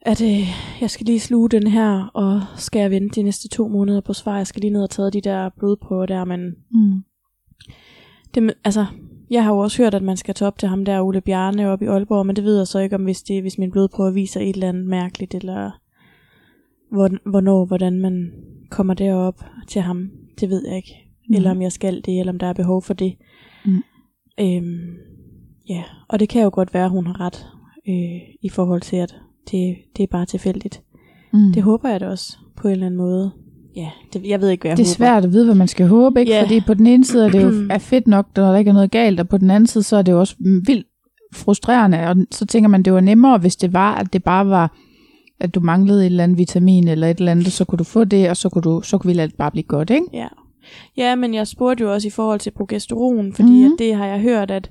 [SPEAKER 2] At øh, jeg skal lige sluge den her, og skal jeg vente de næste to måneder på svar. Jeg skal lige ned og tage de der blodprøver der, men
[SPEAKER 1] Hmm.
[SPEAKER 2] det, altså, jeg har jo også hørt, at man skal tage op til ham der, Ole Bjarne, oppe i Aalborg, men det ved jeg så ikke, om hvis, det, hvis min blodprøve viser et eller andet mærkeligt, eller hvor, hvornår, hvordan man kommer derop til ham. Det ved jeg ikke.
[SPEAKER 1] Mhm.
[SPEAKER 2] Eller om jeg skal det, eller om der er behov for det.
[SPEAKER 1] Mm.
[SPEAKER 2] Øhm, ja, og det kan jo godt være, at hun har ret øh, i forhold til, at det, det er bare tilfældigt.
[SPEAKER 1] Hmm.
[SPEAKER 2] Det håber jeg da også på en eller anden måde. Ja, det, jeg ved ikke, hvad jeg
[SPEAKER 1] det er
[SPEAKER 2] håber.
[SPEAKER 1] svært at vide, hvad man skal håbe, ikke?
[SPEAKER 2] Ja.
[SPEAKER 1] Fordi på den ene side er det jo er fedt nok, når der ikke er noget galt, og på den anden side, så er det jo også vildt frustrerende, og så tænker man, det var nemmere, hvis det var, at det bare var, at du manglede et eller andet vitamin, eller et eller andet, så kunne du få det, og så kunne, du, så kunne vi lade det bare blive godt, ikke?
[SPEAKER 2] Ja. ja, men jeg spurgte jo også i forhold til progesteron, fordi
[SPEAKER 1] Mhm.
[SPEAKER 2] mm. at det har jeg hørt, at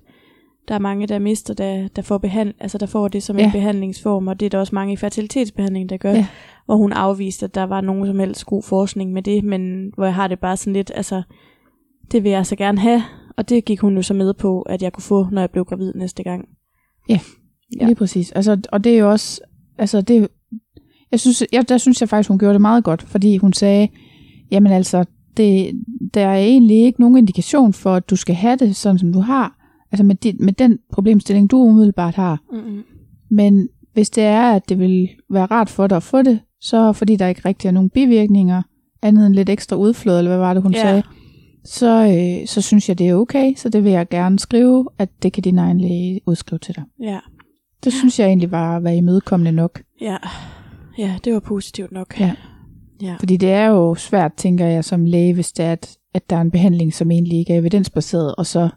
[SPEAKER 2] der er mange, der mister, der, der, får behand, altså der får det som
[SPEAKER 1] ja.
[SPEAKER 2] En behandlingsform, og det er der også mange i fertilitetsbehandling, der gør.
[SPEAKER 1] Ja.
[SPEAKER 2] Hvor hun afviste, at der var nogen som helst god forskning med det, men hvor jeg har det bare sådan lidt, altså, det vil jeg så gerne have, og det gik hun jo så med på, at jeg kunne få, når jeg blev gravid næste gang. Ja.
[SPEAKER 1] Ja. Lige præcis. Altså, og det er jo også, altså det, jeg synes, jeg, der synes jeg faktisk, hun gjorde det meget godt, fordi hun sagde, jamen altså, det, der er egentlig ikke nogen indikation for, at du skal have det, sådan som du har, altså med, de, med den problemstilling, du umiddelbart har.
[SPEAKER 2] Mm-hmm.
[SPEAKER 1] Men hvis det er, at det vil være rart for dig at få det, så fordi der ikke rigtig er nogen bivirkninger, andet end lidt ekstra udflod, eller hvad var det, hun
[SPEAKER 2] Ja.
[SPEAKER 1] sagde, så, øh, så synes jeg, det er okay. Så det vil jeg gerne skrive, at det kan din egen læge udskrive til dig.
[SPEAKER 2] Ja.
[SPEAKER 1] Det synes jeg egentlig var at være imødekommende nok.
[SPEAKER 2] Ja. Ja, det var positivt nok.
[SPEAKER 1] Ja.
[SPEAKER 2] Ja.
[SPEAKER 1] Fordi det er jo svært, tænker jeg, som læge, hvis det er, at, at der er en behandling, som egentlig ikke er evidensbaseret, og så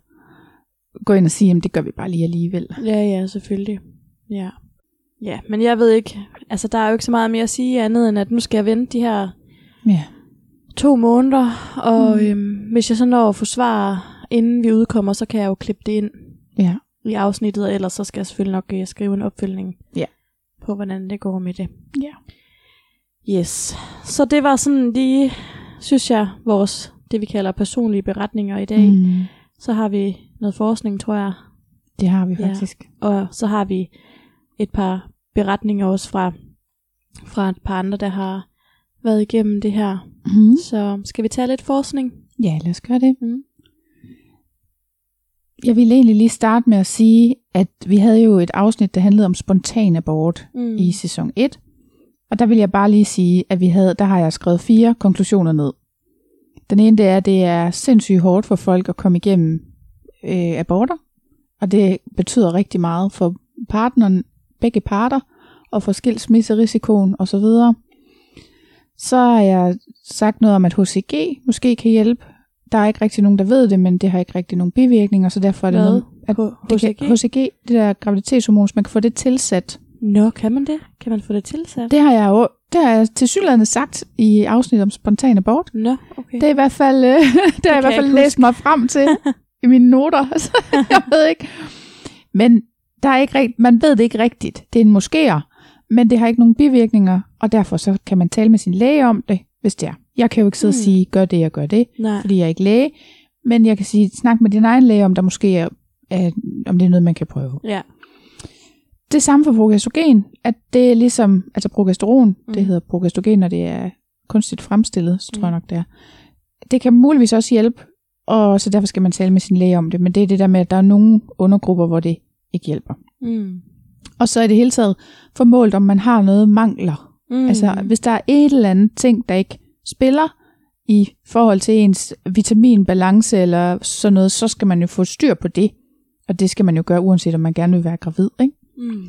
[SPEAKER 1] gå ind og sige, at det gør vi bare lige alligevel.
[SPEAKER 2] Ja, ja, selvfølgelig. Ja. Ja, men jeg ved ikke, altså der er jo ikke så meget mere at sige andet, end at nu skal jeg vente de her
[SPEAKER 1] Ja.
[SPEAKER 2] to måneder, og
[SPEAKER 1] Mm.
[SPEAKER 2] øhm, hvis jeg så når at få svar, inden vi udkommer, så kan jeg jo klippe det ind.
[SPEAKER 1] Ja.
[SPEAKER 2] i afsnittet, og ellers så skal jeg selvfølgelig nok øh, skrive en opfølgning
[SPEAKER 1] Ja.
[SPEAKER 2] på, hvordan det går med det.
[SPEAKER 1] Ja.
[SPEAKER 2] Yes. Så det var sådan lige, synes jeg, vores, det vi kalder personlige beretninger i dag. Mm, Så har vi noget forskning, tror jeg,
[SPEAKER 1] det har vi
[SPEAKER 2] Ja.
[SPEAKER 1] faktisk.
[SPEAKER 2] og så har vi et par beretninger også fra, fra et par andre, der har været igennem det her.
[SPEAKER 1] Mm.
[SPEAKER 2] Så skal vi tage lidt forskning?
[SPEAKER 1] Ja, lad os gøre det.
[SPEAKER 2] Mm.
[SPEAKER 1] Jeg ville egentlig lige starte med at sige, at vi havde jo et afsnit, der handlede om spontan abort
[SPEAKER 2] Mm.
[SPEAKER 1] i sæson 1. Og der vil jeg bare lige sige, at vi havde, der har jeg skrevet fire konklusioner ned. Den ene det er, at det er sindssygt hårdt for folk at komme igennem øh, aborter. Og det betyder rigtig meget for partneren, begge parter, og for skilsmisserisikoen osv. Så har jeg sagt noget om, at HCG måske kan hjælpe. Der er ikke rigtig nogen, der ved det, men det har ikke rigtig nogen bivirkninger, så derfor er det
[SPEAKER 2] Hvad?
[SPEAKER 1] noget, at det kan,
[SPEAKER 2] HCG?
[SPEAKER 1] Det der graviditetshormon, så man kan få det tilsat.
[SPEAKER 2] Nå, kan man det? Kan man få det tilsat?
[SPEAKER 1] Det har jeg jo det har jeg til synligheden sagt i afsnit om spontan abort.
[SPEAKER 2] Nå, okay.
[SPEAKER 1] Det er i hvert fald, øh, det har jeg i hvert fald læst mig frem til i mine noter. Så jeg ved ikke. Men der er ikke rigt, man ved det ikke rigtigt. Det er en moskéer, men det har ikke nogen bivirkninger, og derfor så kan man tale med sin læge om det, hvis det er. Jeg kan jo ikke sidde og
[SPEAKER 2] Hmm.
[SPEAKER 1] sige, gør det og gør det,
[SPEAKER 2] Nej.
[SPEAKER 1] fordi jeg er ikke læge. Men jeg kan sige, snak med din egen læge, om der måske er, er om det er noget, man kan prøve.
[SPEAKER 2] Ja.
[SPEAKER 1] Det samme for progestogen, at det er ligesom, altså progesteron. Mm. det hedder progestogen, når det er kunstigt fremstillet, så tror
[SPEAKER 2] Mm.
[SPEAKER 1] jeg nok det er. Det kan muligvis også hjælpe, og så derfor skal man tale med sin læge om det, men det er det der med, at der er nogle undergrupper, hvor det ikke hjælper.
[SPEAKER 2] Mm.
[SPEAKER 1] Og så er det hele taget formålt, om man har noget mangler.
[SPEAKER 2] Mm.
[SPEAKER 1] Mm. Altså, hvis der er et eller andet ting, der ikke spiller i forhold til ens vitaminbalance eller sådan noget, så skal man jo få styr på det. Og det skal man jo gøre, uanset om man gerne vil være gravid, ikke?
[SPEAKER 2] Mm.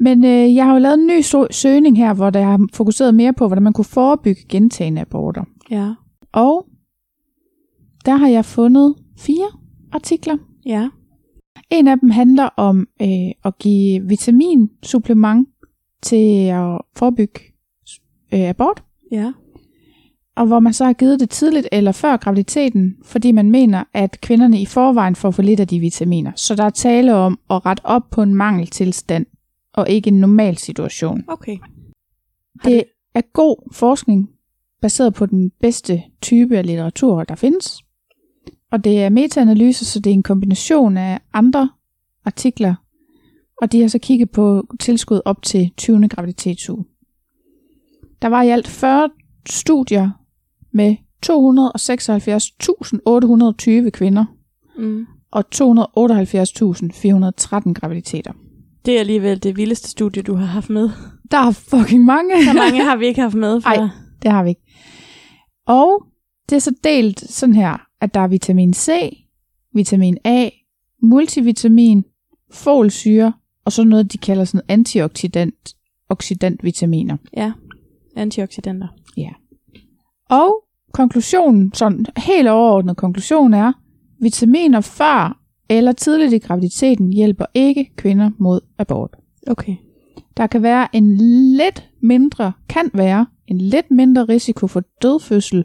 [SPEAKER 1] Men øh, jeg har jo lavet en ny so- søgning her, hvor der har fokuseret mere på, hvordan man kunne forebygge gentagende aborter.
[SPEAKER 2] Ja.
[SPEAKER 1] Og der har jeg fundet fire artikler.
[SPEAKER 2] Ja.
[SPEAKER 1] En af dem handler om øh, at give vitaminsupplement til at forebygge øh, abort,
[SPEAKER 2] Ja.
[SPEAKER 1] og hvor man så har givet det tidligt eller før graviditeten, fordi man mener, at kvinderne i forvejen får for lidt af de vitaminer. Så der er tale om at rette op på en mangeltilstand, og ikke en normal situation.
[SPEAKER 2] Okay. Har
[SPEAKER 1] Det er god forskning, baseret på den bedste type af litteratur, der findes. Og det er metaanalyse, så det er en kombination af andre artikler. Og de har så kigget på tilskud op til 20. graviditetsuge. Der var i alt 40 studier med 276.820 kvinder
[SPEAKER 2] Mm.
[SPEAKER 1] og 278.413 graviditeter.
[SPEAKER 2] Det er alligevel det vildeste studie, du har haft med.
[SPEAKER 1] Der er fucking mange.
[SPEAKER 2] Så mange har vi ikke haft med før.
[SPEAKER 1] Ej. Det har vi ikke. Og det er så delt sådan her, at der er vitamin C, vitamin A, multivitamin, folsyre, og så noget, de kalder sådan antioxidant, oxidantvitaminer.
[SPEAKER 2] Ja. Antioxidanter.
[SPEAKER 1] Og konklusionen, sådan helt overordnet konklusion er, vitaminer før eller tidligt i graviditeten hjælper ikke kvinder mod abort.
[SPEAKER 2] Okay.
[SPEAKER 1] Der kan være en lidt mindre, kan være en lidt mindre risiko for dødfødsel,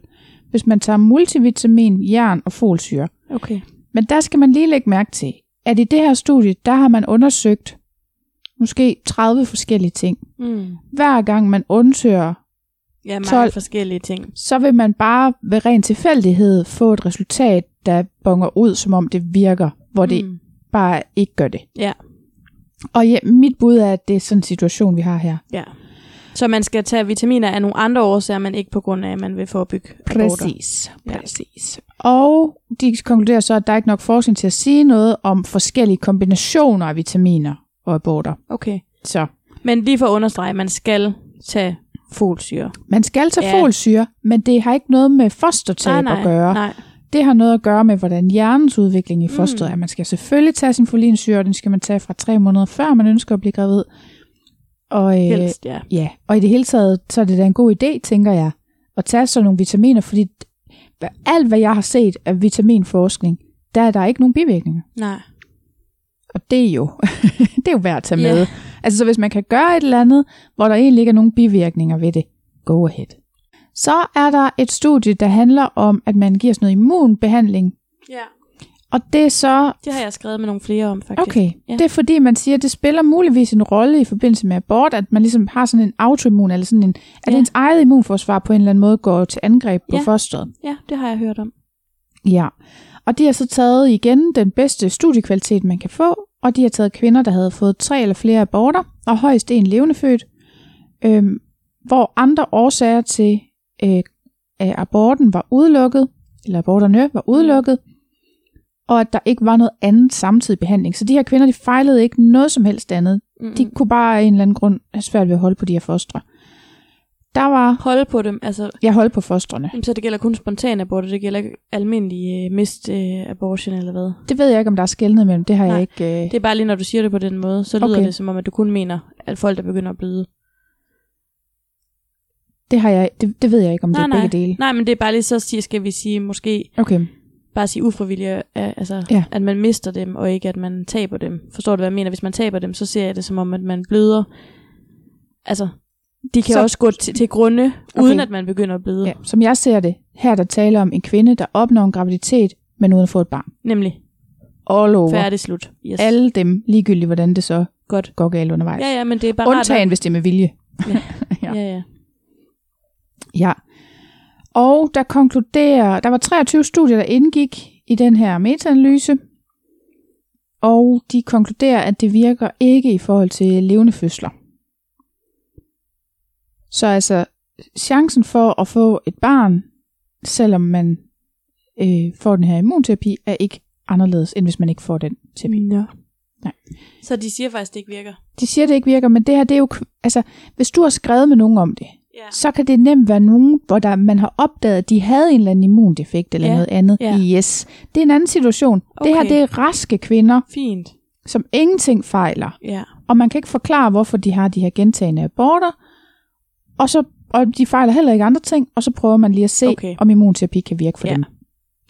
[SPEAKER 1] hvis man tager multivitamin, jern og folsyre.
[SPEAKER 2] Okay.
[SPEAKER 1] Men der skal man lige lægge mærke til, at i det her studie, der har man undersøgt måske 30 forskellige ting.
[SPEAKER 2] Mm.
[SPEAKER 1] Hver gang man undersøger,
[SPEAKER 2] Ja, mange
[SPEAKER 1] 12.
[SPEAKER 2] forskellige ting.
[SPEAKER 1] så vil man bare ved ren tilfældighed få et resultat, der bonger ud, som om det virker, hvor det
[SPEAKER 2] Mm.
[SPEAKER 1] bare ikke gør det.
[SPEAKER 2] Ja.
[SPEAKER 1] Og ja, mit bud er, at det er sådan en situation, vi har her.
[SPEAKER 2] Ja. Så man skal tage vitaminer af nogle andre årsager, men ikke på grund af, at man vil forebygge aborter.
[SPEAKER 1] Præcis,
[SPEAKER 2] Ja.
[SPEAKER 1] præcis. Og de konkluderer så, at der er ikke nok forskning til at sige noget om forskellige kombinationer af vitaminer og aborter.
[SPEAKER 2] Okay.
[SPEAKER 1] Så
[SPEAKER 2] Men lige for at understrege, man skal tage folsyre.
[SPEAKER 1] man skal tage
[SPEAKER 2] Ja.
[SPEAKER 1] ja. folsyre, men det har ikke noget med fostertab at gøre.
[SPEAKER 2] Nej.
[SPEAKER 1] Det har noget at gøre med, hvordan hjernens udvikling i fosteret
[SPEAKER 2] Mm.
[SPEAKER 1] er. Man skal selvfølgelig tage sin folinsyre, og den skal man tage fra tre måneder før man ønsker at blive gravid. Og, øh,
[SPEAKER 2] Helst, ja.
[SPEAKER 1] Ja, og i det hele taget, så er det da en god idé, tænker jeg, at tage sådan nogle vitaminer, fordi alt, hvad jeg har set af vitaminforskning, der er der ikke nogen bivirkninger.
[SPEAKER 2] Nej.
[SPEAKER 1] Og det er jo, det er jo værd at tage
[SPEAKER 2] Ja.
[SPEAKER 1] med. Altså, så hvis man kan gøre et eller andet, hvor der egentlig ikke er nogen bivirkninger ved det, go ahead. Så er der et studie, der handler om, at man giver sådan noget immunbehandling,
[SPEAKER 2] Ja.
[SPEAKER 1] Og det er så
[SPEAKER 2] Det har jeg skrevet med nogle flere om, faktisk.
[SPEAKER 1] Okay,
[SPEAKER 2] Ja.
[SPEAKER 1] det er fordi, man siger, at det spiller muligvis en rolle i forbindelse med abort, at man ligesom har sådan en autoimmun, eller sådan en, at
[SPEAKER 2] Ja.
[SPEAKER 1] ens eget immunforsvar på en eller anden måde går til angreb på
[SPEAKER 2] Ja.
[SPEAKER 1] fosteret.
[SPEAKER 2] Ja, det har jeg hørt om.
[SPEAKER 1] Ja, og de har så taget igen den bedste studiekvalitet, man kan få, og de har taget kvinder, der havde fået tre eller flere aborter, og højst en levende født, øhm, hvor andre årsager til øh, at aborten var udelukket, eller aborterne var udelukket, og at der ikke var noget andet samtidig behandling. Så de her kvinder, de fejlede ikke noget som helst andet.
[SPEAKER 2] Mm-mm.
[SPEAKER 1] De kunne bare af en eller anden grund have svært ved at holde på de her fostre. Der var,
[SPEAKER 2] Holde på dem, altså,
[SPEAKER 1] jeg holdt på fostrene.
[SPEAKER 2] jamen, så det gælder kun spontan abort, det gælder ikke almindelig øh, mist øh, abortion eller hvad?
[SPEAKER 1] Det ved jeg ikke, om der er skældnet mellem. Det har
[SPEAKER 2] Nej,
[SPEAKER 1] jeg ikke... Øh...
[SPEAKER 2] Det er bare lige, når du siger det på den måde, så lyder
[SPEAKER 1] Okay.
[SPEAKER 2] det som om, at du kun mener, at folk, der begynder at bløde.
[SPEAKER 1] Det, har jeg, det, det ved jeg ikke, om det
[SPEAKER 2] Nej,
[SPEAKER 1] er
[SPEAKER 2] nej.
[SPEAKER 1] begge dele.
[SPEAKER 2] Nej, men det er bare lige så, sige, skal vi sige, måske
[SPEAKER 1] Okay.
[SPEAKER 2] Bare sige ufrivilligt, øh, altså,
[SPEAKER 1] Ja.
[SPEAKER 2] at man mister dem, og ikke at man taber dem. Forstår du, hvad jeg mener? Hvis man taber dem, så ser jeg det som om, at man bløder. Altså, de kan
[SPEAKER 1] Så-
[SPEAKER 2] så... også gå til, til grunde,
[SPEAKER 1] Okay.
[SPEAKER 2] uden at man begynder at bløde.
[SPEAKER 1] Ja, som jeg ser det, her er der taler om en kvinde, der opnår en graviditet, men uden at få et barn.
[SPEAKER 2] Nemlig,
[SPEAKER 1] All over.
[SPEAKER 2] færdig slut. Yes.
[SPEAKER 1] Alle dem, ligegyldigt hvordan det så
[SPEAKER 2] Godt.
[SPEAKER 1] går galt undervejs.
[SPEAKER 2] Ja, ja, men det er bare
[SPEAKER 1] Undtagen, hvis det er med vilje.
[SPEAKER 2] Ja.
[SPEAKER 1] ja.
[SPEAKER 2] Ja, ja.
[SPEAKER 1] Ja. Og der konkluderer, der var 23 studier, der indgik i den her metaanalyse, og de konkluderer, at det virker ikke i forhold til levende fødsler. Så altså, chancen for at få et barn, selvom man øh, får den her immunterapi, er ikke anderledes, end hvis man ikke får den terapi.
[SPEAKER 2] Ja.
[SPEAKER 1] Nej.
[SPEAKER 2] Så de siger faktisk, det ikke virker?
[SPEAKER 1] De siger, det ikke virker, men det her, det er jo, altså, hvis du har skrevet med nogen om det,
[SPEAKER 2] Ja.
[SPEAKER 1] så kan det nemt være nogen, hvor der, man har opdaget, at de havde en eller anden immundefekt eller
[SPEAKER 2] Ja,
[SPEAKER 1] noget andet.
[SPEAKER 2] ja.
[SPEAKER 1] Yes. Det er en anden situation. Okay. Det her, det er raske kvinder,
[SPEAKER 2] Fint.
[SPEAKER 1] som ingenting fejler.
[SPEAKER 2] Ja.
[SPEAKER 1] Og man kan ikke forklare, hvorfor de har de her gentagende aborter. Og, så, og de fejler heller ikke andre ting, og så prøver man lige at se,
[SPEAKER 2] Okay.
[SPEAKER 1] om immunterapi kan virke for
[SPEAKER 2] Ja.
[SPEAKER 1] dem.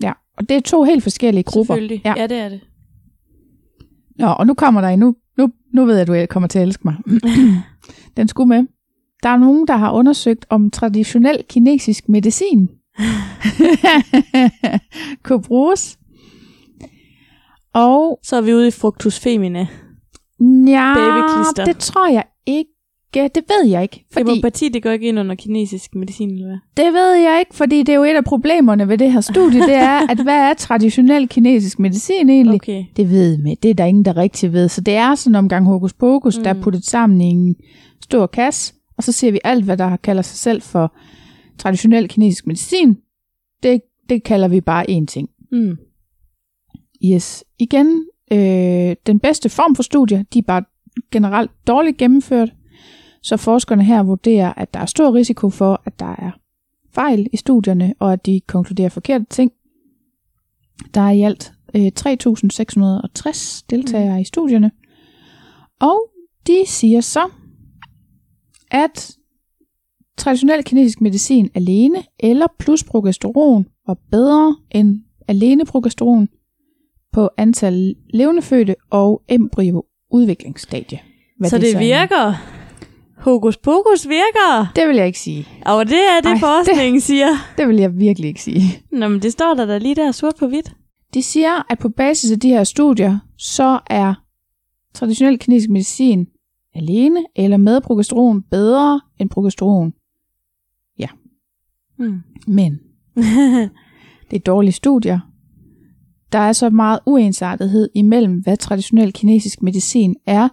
[SPEAKER 1] Ja, og det er to helt forskellige grupper.
[SPEAKER 2] Selvfølgelig.
[SPEAKER 1] Ja.
[SPEAKER 2] Ja, det er det.
[SPEAKER 1] Nå, og nu kommer der en. Nu, nu, nu ved jeg, at du kommer til at elske mig. Den skulle med. Der er nogen, der har undersøgt om traditionel kinesisk medicin kunne bruges. Og
[SPEAKER 2] Så er vi ude i fructus femina.
[SPEAKER 1] ja, det tror jeg ikke. Det ved jeg ikke.
[SPEAKER 2] Fordi...
[SPEAKER 1] Fordi,
[SPEAKER 2] Homopati, det går ikke ind under kinesisk medicin, eller hvad?
[SPEAKER 1] det ved jeg ikke, fordi det er jo et af problemerne ved det her studie, det er, at hvad er traditionel kinesisk medicin egentlig?
[SPEAKER 2] Okay.
[SPEAKER 1] Det ved med. Det er der ingen, der rigtig ved. Så det er sådan en omgang hokus pokus, mm. der er
[SPEAKER 2] Mm.
[SPEAKER 1] puttet sammen i en stor kasse, og så ser vi alt, hvad der kalder sig selv for traditionel kinesisk medicin. Det, det kalder vi bare én ting.
[SPEAKER 2] Mm.
[SPEAKER 1] Yes. Igen, øh, den bedste form for studier, de er bare generelt dårligt gennemført, så forskerne her vurderer, at der er stor risiko for, at der er fejl i studierne, og at de konkluderer forkerte ting. Der er i alt øh, 3.660 deltagere mm. i studierne, og de siger så, at traditionel kinesisk medicin alene eller plus progesteron var bedre end alene progesteron på antal levende fødte og embryo udviklingsstadie. Hvad
[SPEAKER 2] Så det,
[SPEAKER 1] er.
[SPEAKER 2] virker. Hokus pokus virker.
[SPEAKER 1] Det vil jeg ikke sige.
[SPEAKER 2] Og det er det,
[SPEAKER 1] Ej,
[SPEAKER 2] forskningen det... siger.
[SPEAKER 1] Det vil jeg virkelig ikke sige.
[SPEAKER 2] Nå, men det står der da lige der sort på hvidt.
[SPEAKER 1] De siger, at på basis af de her studier, så er traditionel kinesisk medicin alene eller med progesteron bedre end progesteron.
[SPEAKER 2] Mm.
[SPEAKER 1] Men det er dårlige studier. Der er så meget uensartethed imellem, hvad traditionel kinesisk medicin er,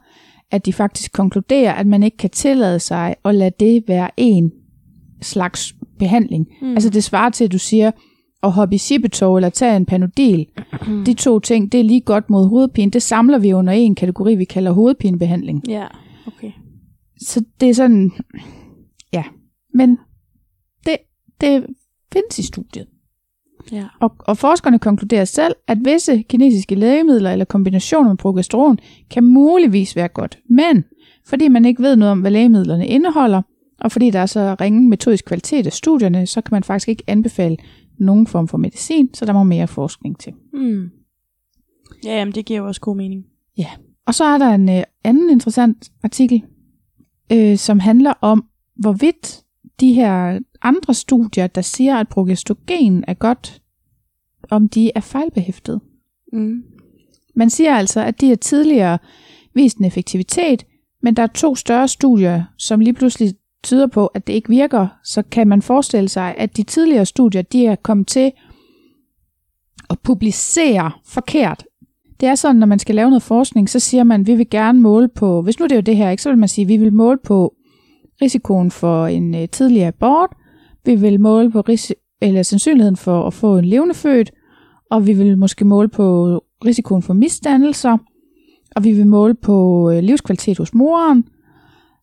[SPEAKER 1] at de faktisk konkluderer, at man ikke kan tillade sig at lade det være en slags behandling. Mm. Altså det svarer til, at du siger, at hoppe i Sibetov eller tage en panodil.
[SPEAKER 2] Mm.
[SPEAKER 1] De to ting, det er lige godt mod hovedpine. Det samler vi under en kategori, vi kalder hovedpinebehandling.
[SPEAKER 2] ja, okay.
[SPEAKER 1] Så det er sådan, ja. Men det, det findes i studiet.
[SPEAKER 2] Ja.
[SPEAKER 1] Og, og forskerne konkluderer selv, at visse kinesiske lægemidler eller kombinationer med progesteron kan muligvis være godt. Men fordi man ikke ved noget om, hvad lægemidlerne indeholder, og fordi der er så ringe metodisk kvalitet af studierne, så kan man faktisk ikke anbefale nogen form for medicin, så der må mere forskning til.
[SPEAKER 2] Mm. Ja, jamen, det giver jo også god mening.
[SPEAKER 1] Og så er der en øh, anden interessant artikel, øh, som handler om, hvorvidt de her andre studier, der siger, at progestogen er godt, om de er fejlbehæftet.
[SPEAKER 2] Mm.
[SPEAKER 1] Man siger altså, at de har tidligere vist en effektivitet, men der er to større studier, som lige pludselig tyder på, at det ikke virker, så kan man forestille sig, at de tidligere studier, de er kommet til at publicere forkert. Det er sådan, når man skal lave noget forskning, så siger man, at vi vil gerne måle på, hvis nu det er jo det her, ikke, så vil man sige, at vi vil måle på risikoen for en øh, tidlig abort, vi vil måle på ris- eller sandsynligheden for at få en levende født, og vi vil måske måle på risikoen for misdannelser, og vi vil måle på øh, livskvalitet hos moren.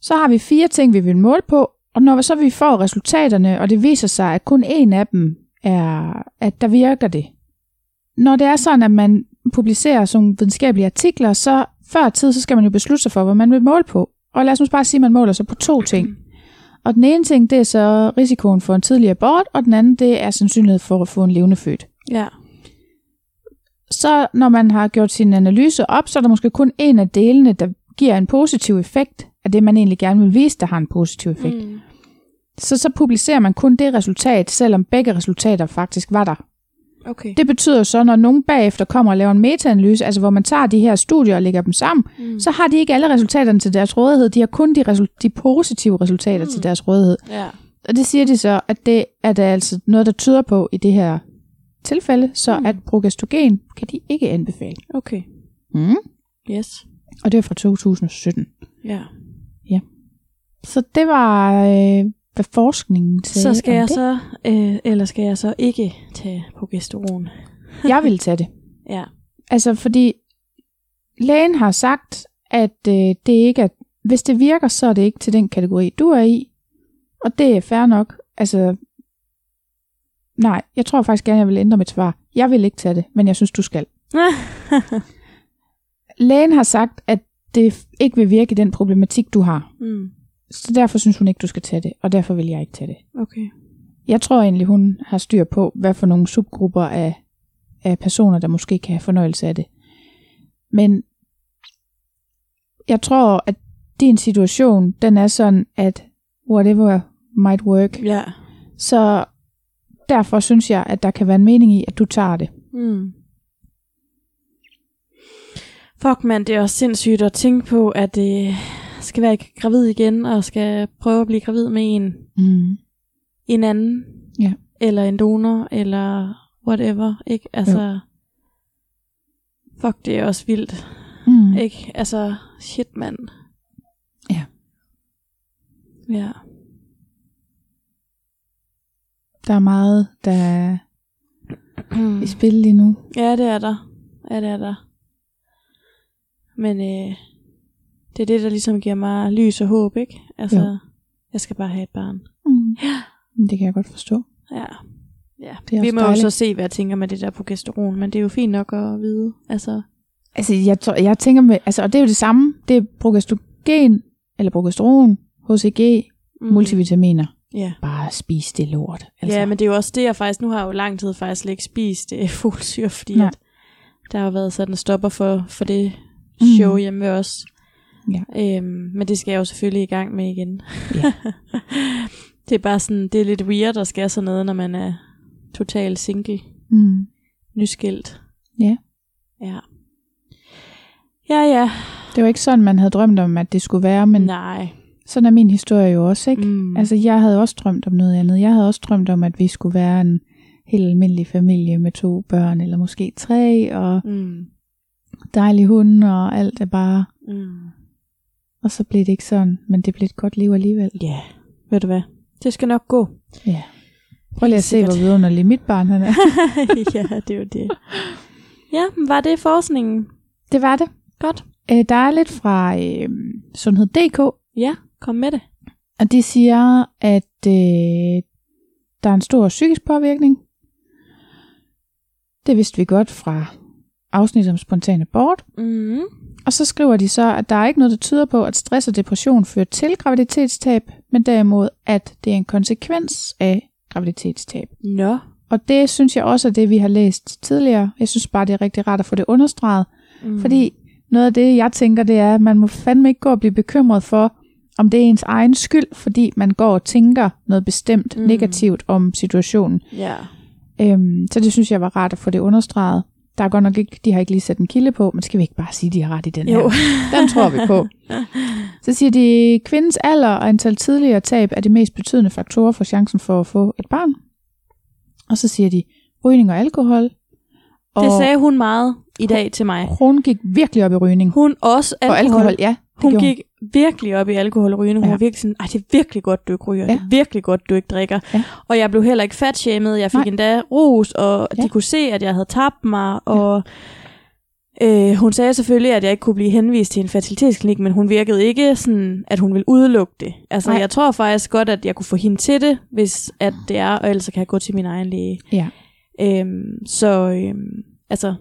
[SPEAKER 1] Så har vi fire ting, vi vil måle på, og når så vi får resultaterne, og det viser sig, at kun en af dem er, at der virker det. Når det er sådan, at man publicerer sådan videnskabelige artikler, så før tid, så skal man jo beslutte sig for, hvad man vil måle på. Og lad os nu bare sige, at man måler sig på to ting. Og den ene ting, det er så risikoen for en tidlig abort, og den anden, det er sandsynlighed for at få en levende født.
[SPEAKER 2] Ja.
[SPEAKER 1] Så når man har gjort sin analyse op, så er der måske kun en af delene, der giver en positiv effekt af det, man egentlig gerne vil vise, der har en positiv effekt. Mm. Så så publicerer man kun det resultat, selvom begge resultater faktisk var der.
[SPEAKER 2] Okay.
[SPEAKER 1] Det betyder så, når nogen bagefter kommer og laver en metaanalyse, altså hvor man tager de her studier og lægger dem sammen,
[SPEAKER 2] Mm.
[SPEAKER 1] så har de ikke alle resultaterne til deres rådighed. De har kun de, resul- de positive resultater mm. til deres rådighed.
[SPEAKER 2] Ja.
[SPEAKER 1] Og det siger de så, at det er der altså noget, der tyder på i det her tilfælde, så
[SPEAKER 2] Mm.
[SPEAKER 1] at progestogen kan de ikke anbefale.
[SPEAKER 2] Okay.
[SPEAKER 1] Mm.
[SPEAKER 2] Yes.
[SPEAKER 1] Og det er fra 2017.
[SPEAKER 2] Ja.
[SPEAKER 1] Så det var, øh, hvad forskningen sagde
[SPEAKER 2] Så skal jeg
[SPEAKER 1] det.
[SPEAKER 2] så, øh, eller skal jeg så ikke tage progesteron?
[SPEAKER 1] Jeg vil tage det.
[SPEAKER 2] Ja.
[SPEAKER 1] Altså, fordi lægen har sagt, at øh, det ikke er, hvis det virker, så er det ikke til den kategori, du er i. Og det er fair nok. Altså, nej, jeg tror faktisk gerne, jeg vil ændre mit svar. Jeg vil ikke tage det, men jeg synes, du skal. Lægen har sagt, at det ikke vil virke i den problematik, du har.
[SPEAKER 2] mm.
[SPEAKER 1] Så derfor synes hun ikke, du skal tage det, og derfor vil jeg ikke tage det.
[SPEAKER 2] Okay.
[SPEAKER 1] Jeg tror egentlig, hun har styr på, hvad for nogle subgrupper af, af personer, der måske kan have fornøjelse af det. Men jeg tror, at din situation, den er sådan, at whatever might work.
[SPEAKER 2] Ja.
[SPEAKER 1] Så derfor synes jeg, at der kan være en mening i, at du tager det.
[SPEAKER 2] Mm. Fuck mand, det er også sindssygt at tænke på, at det skal være gravid igen, og skal prøve at blive gravid med en,
[SPEAKER 1] Mm.
[SPEAKER 2] en anden.
[SPEAKER 1] Ja.
[SPEAKER 2] Eller en donor, eller whatever, ikke? Altså, fuck, det er også vildt,
[SPEAKER 1] Mm.
[SPEAKER 2] ikke? Altså, shit mand.
[SPEAKER 1] Ja.
[SPEAKER 2] Ja.
[SPEAKER 1] Der er meget, der er i spil lige nu.
[SPEAKER 2] Ja, det er der. Ja, det er der. Men øh, det er det, der ligesom giver mig lys og håb, ikke? Altså,
[SPEAKER 1] Jo.
[SPEAKER 2] jeg skal bare have et barn.
[SPEAKER 1] Mm. Det kan jeg godt forstå.
[SPEAKER 2] Ja. ja.
[SPEAKER 1] Det er
[SPEAKER 2] Vi må jo
[SPEAKER 1] dejligt.
[SPEAKER 2] så se, hvad jeg tænker med det der progesteron, men det er jo fint nok at vide. Altså,
[SPEAKER 1] Altså, jeg, tror, jeg tænker med, altså, og det er jo det samme. Det er progestogen, eller progesteron, HCG, mm. multivitaminer.
[SPEAKER 2] Ja.
[SPEAKER 1] Bare spis det lort.
[SPEAKER 2] Altså. Ja, men det er jo også det, jeg faktisk, nu har jeg jo lang tid faktisk ikke spist øh, folsyre, fordi
[SPEAKER 1] Nej.
[SPEAKER 2] at der har jo været sådan en stopper for, for det
[SPEAKER 1] Mm.
[SPEAKER 2] show hjemme ved os.
[SPEAKER 1] Ja.
[SPEAKER 2] Øhm, men det skal jeg jo selvfølgelig i gang med igen.
[SPEAKER 1] Ja.
[SPEAKER 2] det er bare sådan, det er lidt weird at skal sådan noget, når man er total single,
[SPEAKER 1] Mm.
[SPEAKER 2] nyskilt.
[SPEAKER 1] Ja.
[SPEAKER 2] Ja. Ja, ja.
[SPEAKER 1] Det var ikke sådan, man havde drømt om, at det skulle være, men
[SPEAKER 2] Nej.
[SPEAKER 1] sådan er min historie jo også, ikke?
[SPEAKER 2] Mm.
[SPEAKER 1] Altså, jeg havde også drømt om noget andet. Jeg havde også drømt om, at vi skulle være en helt almindelig familie med to børn, eller måske tre, og
[SPEAKER 2] mm.
[SPEAKER 1] dejlig hund, og alt er bare...
[SPEAKER 2] Mm.
[SPEAKER 1] Og så blev det ikke sådan, men det blev et godt liv alligevel.
[SPEAKER 2] Ja, yeah. ved du hvad? Det skal nok gå.
[SPEAKER 1] Ja. Prøv lige at se, hvor vidunderlig mit barn han er.
[SPEAKER 2] ja, det er jo det. Ja, var det forskningen?
[SPEAKER 1] det var det.
[SPEAKER 2] Godt.
[SPEAKER 1] Øh, der er lidt fra øh, Sundhed.dk,
[SPEAKER 2] Ja, kom med det.
[SPEAKER 1] og de siger, at øh, der er en stor psykisk påvirkning. Det vidste vi godt fra afsnit om spontan abort.
[SPEAKER 2] Mm.
[SPEAKER 1] Og så skriver de så, at der er ikke noget, der tyder på, at stress og depression fører til graviditetstab, men derimod, at det er en konsekvens af graviditetstab.
[SPEAKER 2] Nå.
[SPEAKER 1] Og det synes jeg også er det, vi har læst tidligere. Jeg synes bare, det er rigtig rart at få det understreget.
[SPEAKER 2] Mm.
[SPEAKER 1] Fordi noget af det, jeg tænker, det er, at man må fandme ikke gå og blive bekymret for, om det er ens egen skyld, fordi man går og tænker noget bestemt
[SPEAKER 2] Mm.
[SPEAKER 1] negativt om situationen.
[SPEAKER 2] Ja.
[SPEAKER 1] Øhm, så det synes jeg var rart at få det understreget. Der er godt nok ikke, de har ikke lige sat en kilde på, men skal vi ikke bare sige, at de har ret i den
[SPEAKER 2] Jo.
[SPEAKER 1] her? Den tror vi på. Så siger de, kvindens alder og antal tidligere tab er de mest betydende faktorer for chancen for at få et barn. Og så siger de, rygning og alkohol. Og
[SPEAKER 2] Det sagde hun meget i dag til mig.
[SPEAKER 1] hun gik virkelig op i rygning.
[SPEAKER 2] Hun også
[SPEAKER 1] og
[SPEAKER 2] alkohol.
[SPEAKER 1] alkohol, ja.
[SPEAKER 2] Hun gik virkelig op i alkohol og rygning. Hun
[SPEAKER 1] Ja.
[SPEAKER 2] var virkelig sådan, det er virkelig godt, du ikke ryger.
[SPEAKER 1] Ja.
[SPEAKER 2] Det er virkelig godt, du ikke drikker.
[SPEAKER 1] Ja.
[SPEAKER 2] Og jeg blev heller ikke fatshamed. Jeg fik
[SPEAKER 1] Nej.
[SPEAKER 2] endda ros, og
[SPEAKER 1] Ja.
[SPEAKER 2] de kunne se, at jeg havde tabt mig. Og øh, hun sagde selvfølgelig, at jeg ikke kunne blive henvist til en fertilitetsklinik, men hun virkede ikke sådan, at hun ville udelukke det. Altså,
[SPEAKER 1] Nej.
[SPEAKER 2] jeg tror faktisk godt, at jeg kunne få hende til det, hvis at det er, og ellers kan jeg gå til min egen læge.
[SPEAKER 1] Ja.
[SPEAKER 2] Øhm, så øhm, altså,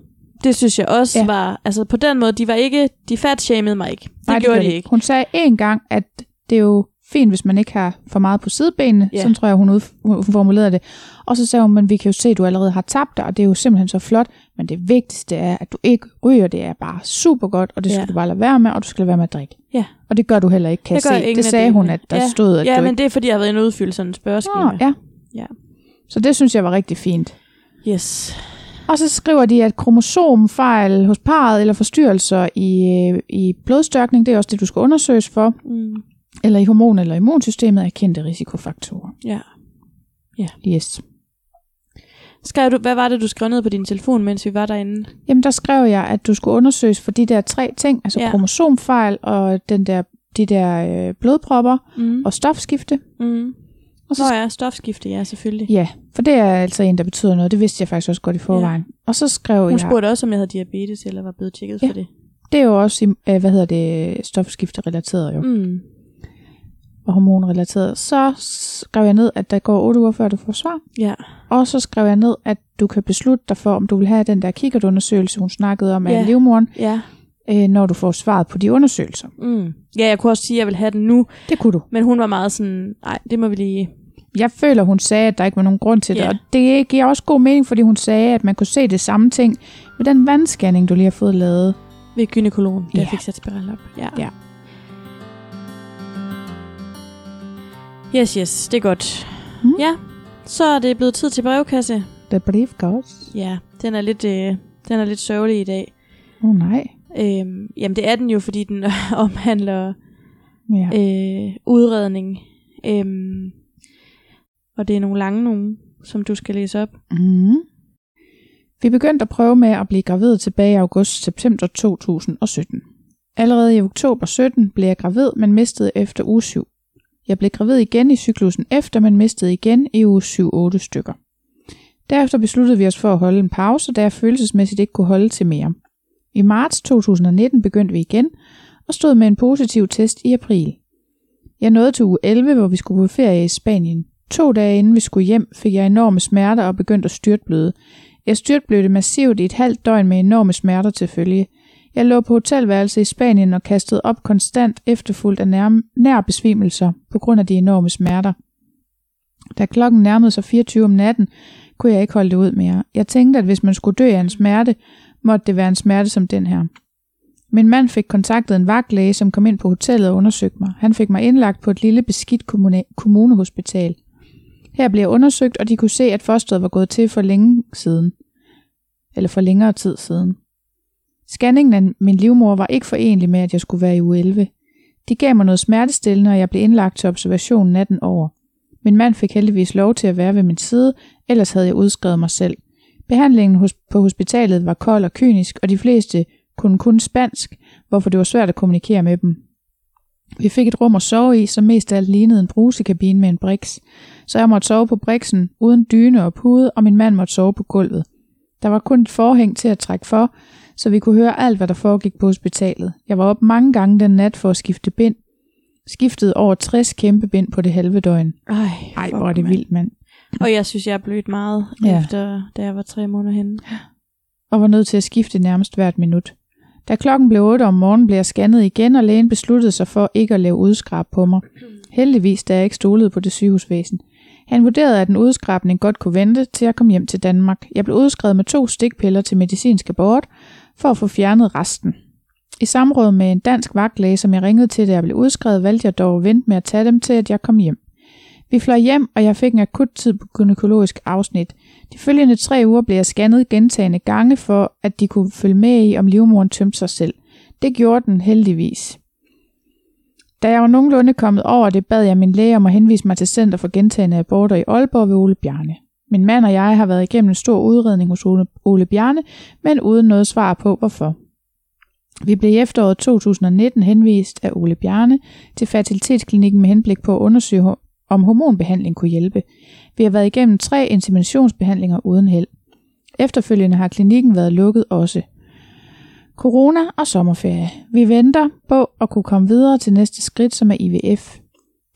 [SPEAKER 2] det synes jeg også
[SPEAKER 1] Ja.
[SPEAKER 2] var, altså på den måde, de var ikke, de fatshamede mig ikke. Det
[SPEAKER 1] Nej,
[SPEAKER 2] gjorde
[SPEAKER 1] gør
[SPEAKER 2] de ikke.
[SPEAKER 1] Hun sagde en gang, at det er jo fint, hvis man ikke har for meget på sidebenene.
[SPEAKER 2] Ja.
[SPEAKER 1] Sådan tror jeg, hun, ud, hun formulerede det. Og så sagde hun, men vi kan jo se, at du allerede har tabt dig, og det er jo simpelthen så flot. Men det vigtigste er, at du ikke ryger. Det er bare super godt, og det skal
[SPEAKER 2] Ja.
[SPEAKER 1] du bare lade være med, og du skal lade være med at drikke.
[SPEAKER 2] Ja.
[SPEAKER 1] Og det gør du heller ikke, kan
[SPEAKER 2] Det
[SPEAKER 1] jeg se. Det
[SPEAKER 2] af
[SPEAKER 1] sagde hun,
[SPEAKER 2] delene.
[SPEAKER 1] at der
[SPEAKER 2] Ja.
[SPEAKER 1] stod, at
[SPEAKER 2] ja,
[SPEAKER 1] du
[SPEAKER 2] men
[SPEAKER 1] ikke...
[SPEAKER 2] det er fordi, jeg har været inde og udfylde sådan en spørgeskema.
[SPEAKER 1] Nå, ja.
[SPEAKER 2] Ja.
[SPEAKER 1] Så det synes jeg var rigtig fint.
[SPEAKER 2] Yes.
[SPEAKER 1] Og så skriver de, at kromosomfejl hos parret eller forstyrrelser i, i blodstørkning, det er også det, du skal undersøges for,
[SPEAKER 2] Mm.
[SPEAKER 1] eller i hormon- eller immunsystemet er kendte risikofaktorer.
[SPEAKER 2] Ja.
[SPEAKER 1] Yes.
[SPEAKER 2] Skrev du, hvad var det, du skrev ned på din telefon, mens vi var derinde?
[SPEAKER 1] Jamen, der skrev jeg, at du skulle undersøges for de der tre ting, altså ja.
[SPEAKER 2] Ja.
[SPEAKER 1] kromosomfejl og den der, de der øh, blodpropper
[SPEAKER 2] Mm.
[SPEAKER 1] og stofskifte.
[SPEAKER 2] Mm.
[SPEAKER 1] Og så,
[SPEAKER 2] Nå ja, stofskifte, ja, selvfølgelig.
[SPEAKER 1] ja, for det er altså en, der betyder noget. Det vidste jeg faktisk også godt i forvejen. Ja. Og så skrev
[SPEAKER 2] Hun
[SPEAKER 1] jeg,
[SPEAKER 2] spurgte også, om jeg havde diabetes, eller var blevet tjekket
[SPEAKER 1] Ja.
[SPEAKER 2] for det.
[SPEAKER 1] det er jo også, øh, hvad hedder det, stofskifte-relateret jo, mm. Og hormonrelateret. Så skrev jeg ned, at der går 8 uger, før du får svar.
[SPEAKER 2] Ja.
[SPEAKER 1] Og så skrev jeg ned, at du kan beslutte dig for, om du vil have den der kikkertundersøgelse, hun snakkede om af
[SPEAKER 2] Ja.
[SPEAKER 1] livmoren,
[SPEAKER 2] Ja.
[SPEAKER 1] Øh, når du får svaret på de undersøgelser.
[SPEAKER 2] Mm. Ja, jeg kunne også sige, at jeg vil have den nu,
[SPEAKER 1] Det kunne du.
[SPEAKER 2] men hun var meget sådan, nej, det må vi lige...
[SPEAKER 1] Jeg føler, hun sagde, at der ikke var nogen grund til det,
[SPEAKER 2] Ja.
[SPEAKER 1] og det giver også god mening, fordi hun sagde, at man kunne se det samme ting med den vandscanning, du lige har fået lavet.
[SPEAKER 2] Ved gynekologen, der jeg fik sat spiral op. Ja.
[SPEAKER 1] Ja.
[SPEAKER 2] Yes, yes, det er godt.
[SPEAKER 1] Mm.
[SPEAKER 2] Ja, så er det blevet tid til brevkasse.
[SPEAKER 1] The brief goes.
[SPEAKER 2] Ja, den er lidt, øh, den er lidt sørgelig i dag.
[SPEAKER 1] Åh oh, nej.
[SPEAKER 2] Øhm, jamen, det er den jo, fordi den omhandler
[SPEAKER 1] Ja.
[SPEAKER 2] øh, udredning. Øhm, og det er nogle lange nogle, som du skal læse op.
[SPEAKER 1] Mm. Vi begyndte at prøve med at blive gravid tilbage i august-september 2017. Allerede i oktober 17 blev jeg gravid, men mistede efter uge 7. Jeg blev gravid igen i cyklusen efter, men mistede igen i uge 7-8 stykker. Derefter besluttede vi os for at holde en pause, da jeg følelsesmæssigt ikke kunne holde til mere. I marts 2019 begyndte vi igen, og stod med en positiv test i april. Jeg nåede til uge 11, hvor vi skulle på ferie i Spanien. To dage inden vi skulle hjem, fik jeg enorme smerter og begyndte at styrtbløde. Jeg styrtblødte massivt i et halvt døgn med enorme smerter til følge. Jeg lå på hotelværelse i Spanien og kastede op konstant efterfulgt af nær, nær besvimelser på grund af de enorme smerter. Da klokken nærmede sig 24 om natten, kunne jeg ikke holde det ud mere. Jeg tænkte, at hvis man skulle dø af en smerte, måtte det være en smerte som den her. Min mand fik kontaktet en vagtlæge, som kom ind på hotellet og undersøgte mig. Han fik mig indlagt på et lille beskidt kommune- kommunehospital. Her blev jeg undersøgt, og de kunne se, at fosteret var gået til for længe siden. Eller for længere tid siden. Scanningen af min livmor var ikke forenlig med, at jeg skulle være i uge 11. De gav mig noget smertestillende, og jeg blev indlagt til observation natten over. Min mand fik heldigvis lov til at være ved min side, ellers havde jeg udskrevet mig selv. Behandlingen hos, på hospitalet var kold og kynisk, og de fleste kunne kun spansk, hvorfor det var svært at kommunikere med dem. Vi fik et rum at sove i, som mest af alt lignede en brusekabine med en briks, så jeg måtte sove på briksen uden dyne og pude, og min mand måtte sove på gulvet. Der var kun et forhæng til at trække for, så vi kunne høre alt, hvad der foregik på hospitalet. Jeg var op mange gange den nat for at skifte bind. Skiftede over 60 kæmpe bind på det halve døgn.
[SPEAKER 2] Ej,
[SPEAKER 1] Ej, hvor er det
[SPEAKER 2] mand.
[SPEAKER 1] vildt, mand.
[SPEAKER 2] Og jeg synes, jeg er blødt meget,
[SPEAKER 1] Ja.
[SPEAKER 2] efter da jeg var tre måneder henne.
[SPEAKER 1] og var nødt til at skifte nærmest hvert minut. Da klokken blev 8 om morgenen, blev jeg scannet igen, og lægen besluttede sig for ikke at lave udskrab på mig. Heldigvis, da jeg ikke stolede på det sygehusvæsen. Han vurderede, at en udskrabning godt kunne vente til at komme hjem til Danmark. Jeg blev udskrevet med to stikpiller til medicinsk abort, for at få fjernet resten. I samråd med en dansk vagtlæge, som jeg ringede til, da jeg blev udskrevet, valgte jeg dog at vente med at tage dem til, at jeg kom hjem. Vi fløj hjem, og jeg fik en akut tid på gynækologisk afsnit. De følgende tre uger blev jeg scannet gentagende gange for, at de kunne følge med i, om livmoderen tømte sig selv. Det gjorde den heldigvis. Da jeg var nogenlunde kommet over det, bad jeg min læge om at henvise mig til Center for Gentagende Aborter i Aalborg ved Ole Bjarne. Min mand og jeg har været igennem en stor udredning hos Ole, Ole Bjarne, men uden noget svar på, hvorfor. Vi blev i efteråret 2019 henvist af Ole Bjarne til fertilitetsklinikken med henblik på at undersøge, om hormonbehandling kunne hjælpe. Vi har været igennem tre inseminationsbehandlinger uden held. Efterfølgende har klinikken været lukket også. Corona og sommerferie. Vi venter på at kunne komme videre til næste skridt, som er IVF.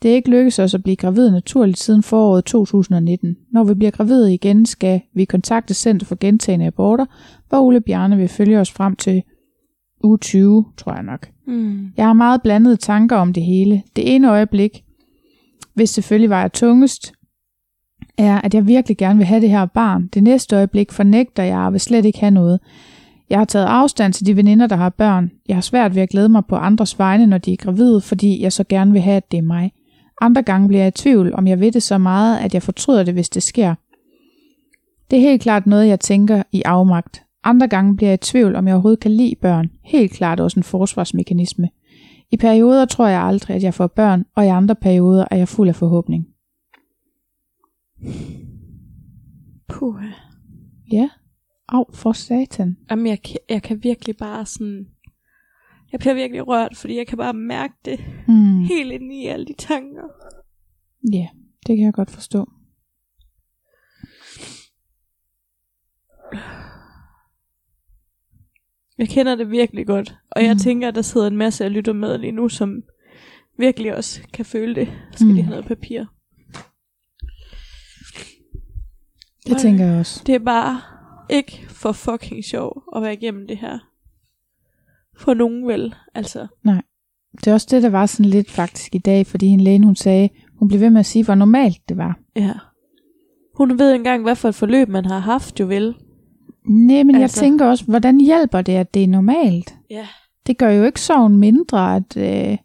[SPEAKER 1] Det er ikke lykkedes os at blive gravid naturligt siden foråret 2019. Når vi bliver gravide igen, skal vi kontakte Center for Gentagende Aborter, hvor Ole Bjarne vil følge os frem til uge 20, tror jeg nok.
[SPEAKER 2] Mm.
[SPEAKER 1] Jeg har meget blandede tanker om det hele. Det ene øjeblik, hvis selvfølgelig var jeg tungest, er, at jeg virkelig gerne vil have det her barn. Det næste øjeblik fornægter jeg og vil slet ikke have noget. Jeg har taget afstand til de veninder, der har børn. Jeg har svært ved at glæde mig på andres vegne, når de er gravide, fordi jeg så gerne vil have, at det er mig. Andre gange bliver jeg i tvivl, om jeg ved det så meget, at jeg fortryder det, hvis det sker. Det er helt klart noget, jeg tænker i afmagt. Andre gange bliver jeg i tvivl, om jeg overhovedet kan lide børn. Helt klart også en forsvarsmekanisme. I perioder tror jeg aldrig, at jeg får børn, og i andre perioder er jeg fuld af forhåbning.
[SPEAKER 2] Puh.
[SPEAKER 1] Ja. Au, for satan.
[SPEAKER 2] Jamen, jeg, kan- jeg kan virkelig bare sådan... Jeg bliver virkelig rørt, fordi jeg kan bare mærke det
[SPEAKER 1] Hmm.
[SPEAKER 2] helt ind i alle de tanker.
[SPEAKER 1] Ja, det kan jeg godt forstå.
[SPEAKER 2] Jeg kender det virkelig godt, og jeg
[SPEAKER 1] Mm.
[SPEAKER 2] tænker, at der sidder en masse og lytter med lige nu, som virkelig også kan føle det. Skal
[SPEAKER 1] Mm.
[SPEAKER 2] de have noget papir?
[SPEAKER 1] Det
[SPEAKER 2] Nej.
[SPEAKER 1] tænker jeg også.
[SPEAKER 2] Det er bare ikke for fucking sjov at være igennem det her. For nogen vel, altså.
[SPEAKER 1] Det er også det, der var sådan lidt faktisk i dag, fordi en læge, hun sagde, hun blev ved med at sige, hvor normalt det var.
[SPEAKER 2] Ja. Hun ved engang, hvad for et forløb man har haft, jo vel.
[SPEAKER 1] Nej, men altså. jeg tænker også, hvordan hjælper det, at det er normalt?
[SPEAKER 2] Ja.
[SPEAKER 1] Det gør jo ikke sorgen mindre, at, øh,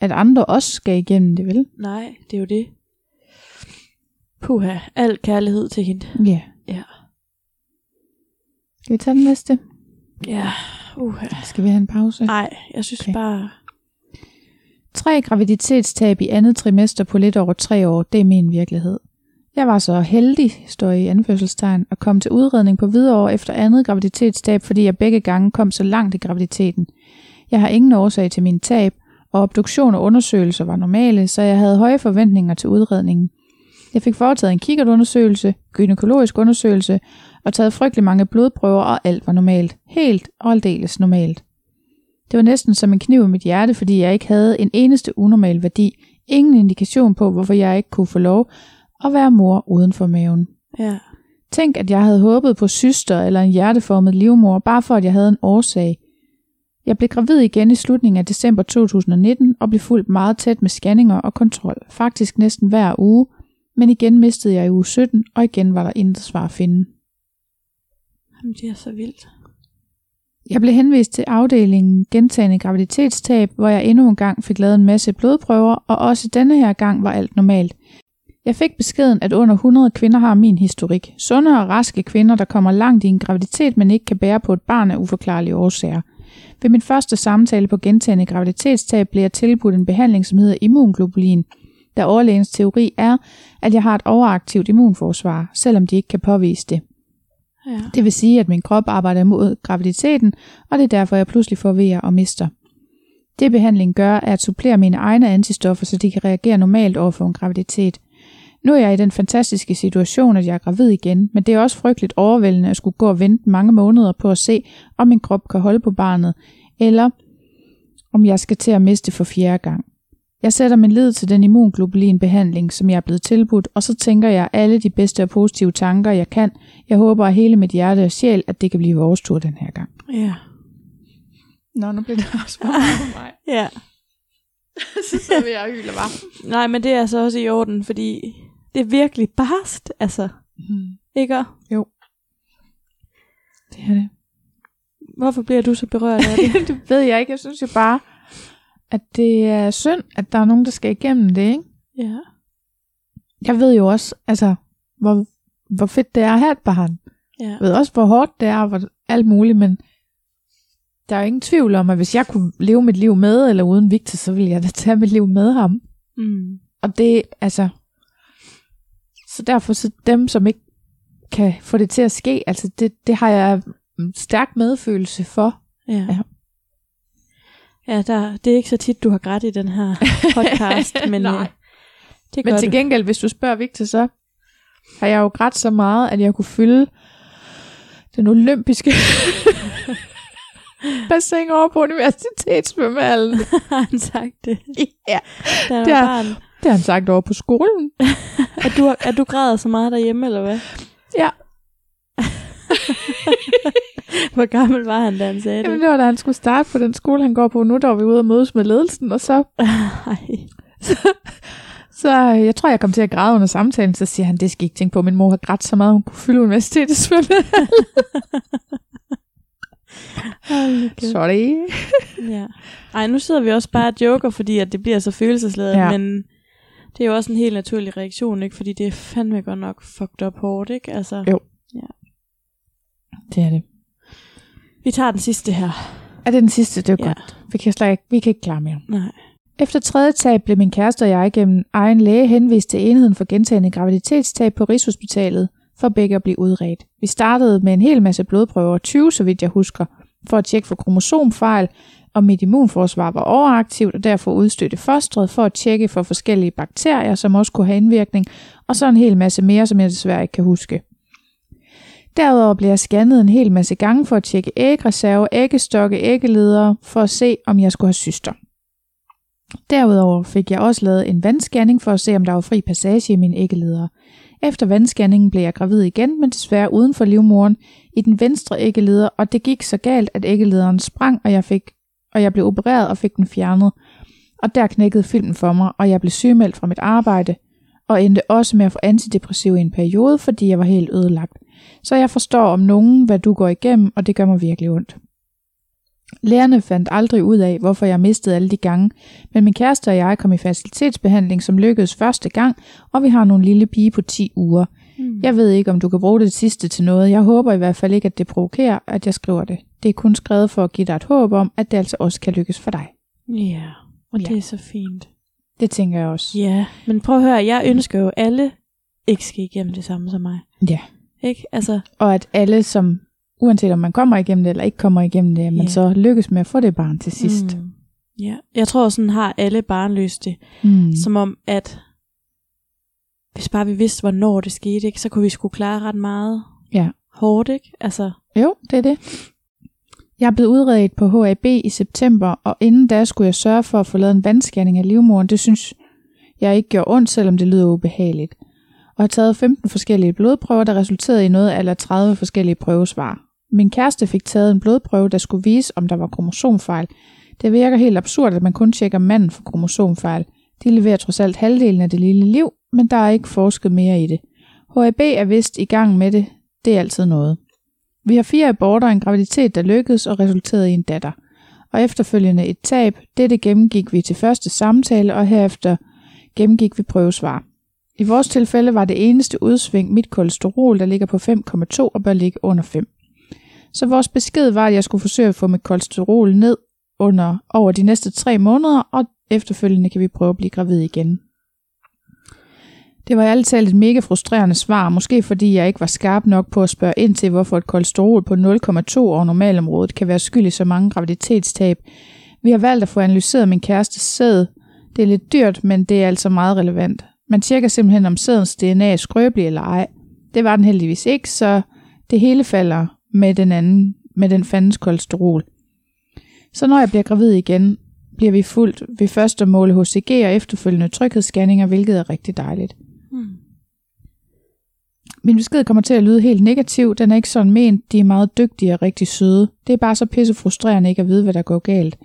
[SPEAKER 1] at andre også skal igennem det, vel?
[SPEAKER 2] Nej, det er jo det. Puha, al kærlighed til hende.
[SPEAKER 1] Ja.
[SPEAKER 2] Ja.
[SPEAKER 1] Skal vi tage den næste?
[SPEAKER 2] Ja, uha.
[SPEAKER 1] Skal vi have en pause?
[SPEAKER 2] Nej, jeg synes
[SPEAKER 1] okay.
[SPEAKER 2] bare...
[SPEAKER 1] Tre graviditetstab i andet trimester på lidt over tre år, det er min virkelighed. Jeg var så heldig, står i anførselstegn, at komme til udredning på Hvidovre efter andet graviditetstab, fordi jeg begge gange kom så langt i graviditeten. Jeg har ingen årsag til min tab, og obduktion og undersøgelser var normale, så jeg havde høje forventninger til udredningen. Jeg fik foretaget en kikkertundersøgelse, gynækologisk undersøgelse og taget frygtelig mange blodprøver, og alt var normalt. Helt og aldeles normalt. Det var næsten som en kniv i mit hjerte, fordi jeg ikke havde en eneste unormal værdi. Ingen indikation på, hvorfor jeg ikke kunne få lov at være mor uden for maven.
[SPEAKER 2] Ja.
[SPEAKER 1] Tænk, at jeg havde håbet på syster eller en hjerteformet livmor, bare for at jeg havde en årsag. Jeg blev gravid igen i slutningen af december 2019 og blev fulgt meget tæt med scanninger og kontrol, faktisk næsten hver uge, men igen mistede jeg i uge 17, og igen var der intet svar at finde.
[SPEAKER 2] Jamen, det er så vildt.
[SPEAKER 1] Jeg blev henvist til afdelingen gentagende graviditetstab, hvor jeg endnu en gang fik lavet en masse blodprøver, og også denne her gang var alt normalt. Jeg fik beskeden, at under 100 kvinder har min historik. Sunde og raske kvinder, der kommer langt i en graviditet, men ikke kan bære på et barn af uforklarlige årsager. Ved min første samtale på gentagende graviditetstab blev jeg tilbudt en behandling, som hedder immunglobulin, da overlægens teori er, at jeg har et overaktivt immunforsvar, selvom de ikke kan påvise det.
[SPEAKER 2] Ja.
[SPEAKER 1] Det vil sige, at min krop arbejder mod graviditeten, og det er derfor, jeg pludselig får vejer og mister. Det behandling gør, er at supplere mine egne antistoffer, så de kan reagere normalt over for en graviditet. Nu er jeg i den fantastiske situation, at jeg er gravid igen, men det er også frygteligt overvældende at skulle gå og vente mange måneder på at se, om min krop kan holde på barnet, eller om jeg skal til at miste for fjerde gang. Jeg sætter min lid til den immunglobulin-behandling, som jeg er blevet tilbudt, og så tænker jeg alle de bedste og positive tanker, jeg kan. Jeg håber af hele mit hjerte og sjæl, at det kan blive vores tur den her gang.
[SPEAKER 2] Ja.
[SPEAKER 1] Nå, nu bliver det også for mig.
[SPEAKER 2] Ja.
[SPEAKER 1] så sidder vi og hyler bare.
[SPEAKER 2] Nej, men det er altså også i orden, fordi det er virkelig barst, altså.
[SPEAKER 1] Hmm.
[SPEAKER 2] Ikke?
[SPEAKER 1] Det er det.
[SPEAKER 2] Hvorfor bliver du så berørt af det?
[SPEAKER 1] det ved jeg ikke. Jeg synes jo bare, at det er synd, at der er nogen, der skal igennem det, ikke?
[SPEAKER 2] ja.
[SPEAKER 1] jeg ved jo også, altså, hvor, hvor fedt det er at have et barn.
[SPEAKER 2] Ja.
[SPEAKER 1] Jeg ved også, hvor hårdt det er, og hvor alt muligt, men der er jo ingen tvivl om, at hvis jeg kunne leve mit liv med eller uden Victor, så ville jeg da tage mit liv med ham.
[SPEAKER 2] Mm.
[SPEAKER 1] Og det, altså, så derfor så dem, som ikke kan få det til at ske, altså det, det har jeg en stærk medfølelse for.
[SPEAKER 2] Ja.
[SPEAKER 1] Ja.
[SPEAKER 2] Ja, der, det er ikke så tit, du har grædt i den her podcast, men
[SPEAKER 1] Nej.
[SPEAKER 2] øh, det
[SPEAKER 1] Men til
[SPEAKER 2] du.
[SPEAKER 1] gengæld, hvis du spørger Victor, så har jeg jo grædt så meget, at jeg kunne fylde den olympiske bassin over på universitetssvømmehallen.
[SPEAKER 2] har han sagt det.
[SPEAKER 1] Ja,
[SPEAKER 2] Der
[SPEAKER 1] Det
[SPEAKER 2] det barn.
[SPEAKER 1] Det har han sagt over på skolen.
[SPEAKER 2] At du, har- at du græder så meget derhjemme, eller hvad?
[SPEAKER 1] Ja.
[SPEAKER 2] Hvor gammel var han, da han sagde
[SPEAKER 1] Jamen,
[SPEAKER 2] det?
[SPEAKER 1] det var da han skulle starte på den skole, han går på nu, der var vi ude og mødes med ledelsen, og så,
[SPEAKER 2] Ej.
[SPEAKER 1] så øh, jeg tror, jeg kom til at græde under samtalen, så siger han, det skal I ikke tænke på, min mor har grædt så meget, hun kunne fylde universitetets svømmehal.
[SPEAKER 2] Kæft.
[SPEAKER 1] Sorry.
[SPEAKER 2] Ja. Ej, nu sidder vi også bare og joker, fordi at det bliver så følelsesladet,
[SPEAKER 1] ja.
[SPEAKER 2] men det er jo også en helt naturlig reaktion, ikke? Fordi det er fandme godt nok fucked up hårdt, ikke? Altså,
[SPEAKER 1] Jo. Det er det.
[SPEAKER 2] vi tager den sidste her.
[SPEAKER 1] Er det den sidste? Det er
[SPEAKER 2] Ja.
[SPEAKER 1] godt. Vi kan, slet ikke, vi kan ikke klare mere.
[SPEAKER 2] Nej.
[SPEAKER 1] Efter tredje tab blev min kæreste og jeg gennem egen læge henvist til enheden for gentagende graviditetstab på Rigshospitalet for begge at blive udredt. Vi startede med en hel masse blodprøver, 20 så vidt jeg husker, for at tjekke for kromosomfejl, og mit immunforsvar var overaktivt og derfor udstødte fostret for at tjekke for forskellige bakterier, som også kunne have indvirkning, og så en hel masse mere, som jeg desværre ikke kan huske. Derudover blev jeg scannet en hel masse gange for at tjekke ægreserve, æggestokke, æggeledere, for at se, om jeg skulle have syster. Derudover fik jeg også lavet en vandscanning for at se, om der var fri passage i mine æggeledere. Efter vandscanningen blev jeg gravid igen, men desværre uden for livmoren i den venstre æggeleder, og det gik så galt, at æggelederen sprang, og jeg, fik, og jeg blev opereret og fik den fjernet. Og der knækkede filmen for mig, og jeg blev sygemeldt fra mit arbejde, og endte også med at få antidepressiv i en periode, fordi jeg var helt ødelagt. Så jeg forstår om nogen, hvad du går igennem, og det gør mig virkelig ondt. Lærerne fandt aldrig ud af, hvorfor jeg mistede alle de gange, men min kæreste og jeg kom i facilitetsbehandling, som lykkedes første gang, og vi har nogle lille pige på 10 uger.
[SPEAKER 2] Mm.
[SPEAKER 1] Jeg ved ikke, om du kan bruge det sidste til noget. Jeg håber i hvert fald ikke, at det provokerer, at jeg skriver det. Det er kun skrevet for at give dig et håb om, at det altså også kan lykkes for dig.
[SPEAKER 2] Ja, og
[SPEAKER 1] Ja.
[SPEAKER 2] det er så fint.
[SPEAKER 1] Det tænker jeg også.
[SPEAKER 2] Ja, men prøv at høre, jeg ønsker jo alle ikke skal igennem det samme som mig.
[SPEAKER 1] Ja.
[SPEAKER 2] Ikke? Altså,
[SPEAKER 1] Og at alle, som uanset om man kommer igennem det eller ikke kommer igennem det, at man
[SPEAKER 2] Ja.
[SPEAKER 1] så lykkes med at få det barn til sidst.
[SPEAKER 2] Mm. Ja, jeg tror sådan har alle barnløse det.
[SPEAKER 1] Mm.
[SPEAKER 2] Mm. Som om, at hvis bare vi vidste, hvornår det skete, ikke, så kunne vi skulle klare ret meget
[SPEAKER 1] Ja.
[SPEAKER 2] hårdt, ikke? Altså,
[SPEAKER 1] Jo, det er det. Jeg blev udredet på HAB i september, og inden da skulle jeg sørge for at få lavet en vandscanning af livmoderen. Det synes jeg ikke gjorde ondt, selvom det lyder ubehageligt. Og har taget 15 forskellige blodprøver, der resulterede i noget eller 30 forskellige prøvesvar. Min kæreste fik taget en blodprøve, der skulle vise, om der var kromosomfejl. Det virker helt absurd, at man kun tjekker manden for kromosomfejl. De leverer trods alt halvdelen af det lille liv, men der er ikke forsket mere i det. HAB er vist i gang med det. Det er altid noget. Vi har fire aborter en graviditet, der lykkedes og resulterede i en datter. Og efterfølgende et tab. Dette gennemgik vi til første samtale, og herefter gennemgik vi prøvesvar. I vores tilfælde var det eneste udsving mit kolesterol, der ligger på 5,2 og bør ligge under 5. Så vores besked var, at jeg skulle forsøge at få mit kolesterol ned under over de næste tre måneder, og efterfølgende kan vi prøve at blive gravid igen. Det var ærligt talt et mega frustrerende svar, måske fordi jeg ikke var skarp nok på at spørge ind til, hvorfor et kolesterol på 0,2 over normalområdet kan være skyld i så mange graviditetstab. Vi har valgt at få analyseret min kærestes sæd. Det er lidt dyrt, men det er altså meget relevant. Man tjekker simpelthen, om sædens DNA er skrøbelig eller ej. Det var den heldigvis ikke, så det hele falder med den anden, med den fandens kolesterol. Så når jeg bliver gravid igen, bliver vi fuldt ved først at måle HCG og efterfølgende tryghedsscanninger, hvilket er rigtig dejligt. Min besked kommer til at lyde helt negativ. Den er ikke sådan ment. De er meget dygtige og rigtig søde. Det er bare så pisse frustrerende ikke at vide, hvad der går galt.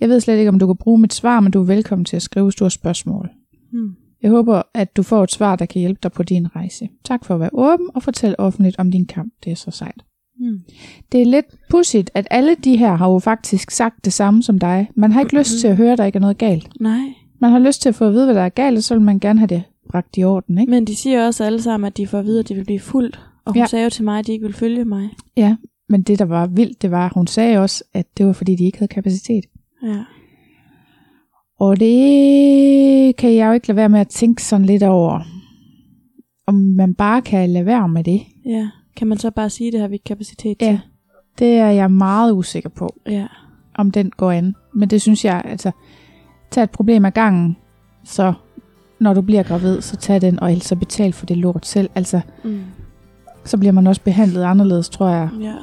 [SPEAKER 1] Jeg ved slet ikke, om du kan bruge mit svar, men du er velkommen til at skrive, har spørgsmål.
[SPEAKER 2] Hmm.
[SPEAKER 1] Jeg håber, at du får et svar, der kan hjælpe dig på din rejse. Tak for at være åben og fortælle offentligt om din kamp. Det er så sejt.
[SPEAKER 2] Hmm.
[SPEAKER 1] Det er lidt pudsigt, at alle de her har jo faktisk sagt det samme som dig. Man har ikke lyst til at høre, at der ikke er noget galt.
[SPEAKER 2] Nej.
[SPEAKER 1] Man har lyst til at få at vide, hvad der er galt, og så vil man gerne have det bragt i orden, ikke?
[SPEAKER 2] Men de siger også alle sammen, at de får at vide, at de vil blive fuldt. Og hun
[SPEAKER 1] Ja.
[SPEAKER 2] ja. sagde jo til mig, at de ikke vil følge mig.
[SPEAKER 1] Ja, men det, der var vildt, det var, at hun sagde også, at det var, fordi de ikke havde kapacitet.
[SPEAKER 2] Ja.
[SPEAKER 1] Og det kan jeg jo ikke lade være med at tænke sådan lidt over, om man bare kan lade være med det.
[SPEAKER 2] ja. Kan man så bare sige, at det har vi ikke kapacitet
[SPEAKER 1] Ja.
[SPEAKER 2] til?
[SPEAKER 1] Det er jeg meget usikker på,
[SPEAKER 2] Ja.
[SPEAKER 1] om den går an. Men det synes jeg, altså, tag et problem ad gangen, så når du bliver gravid, så tag den, og ellers så betal for det lort selv. Altså,
[SPEAKER 2] Mm.
[SPEAKER 1] så bliver man også behandlet anderledes, tror jeg.
[SPEAKER 2] ja.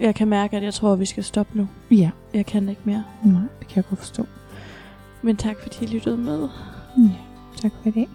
[SPEAKER 2] Jeg kan mærke, at jeg tror, at vi skal stoppe nu.
[SPEAKER 1] Ja,
[SPEAKER 2] Jeg kan ikke mere.
[SPEAKER 1] nej, det kan jeg godt forstå.
[SPEAKER 2] Men tak, fordi I lyttede med.
[SPEAKER 1] Ja, tak for i dag.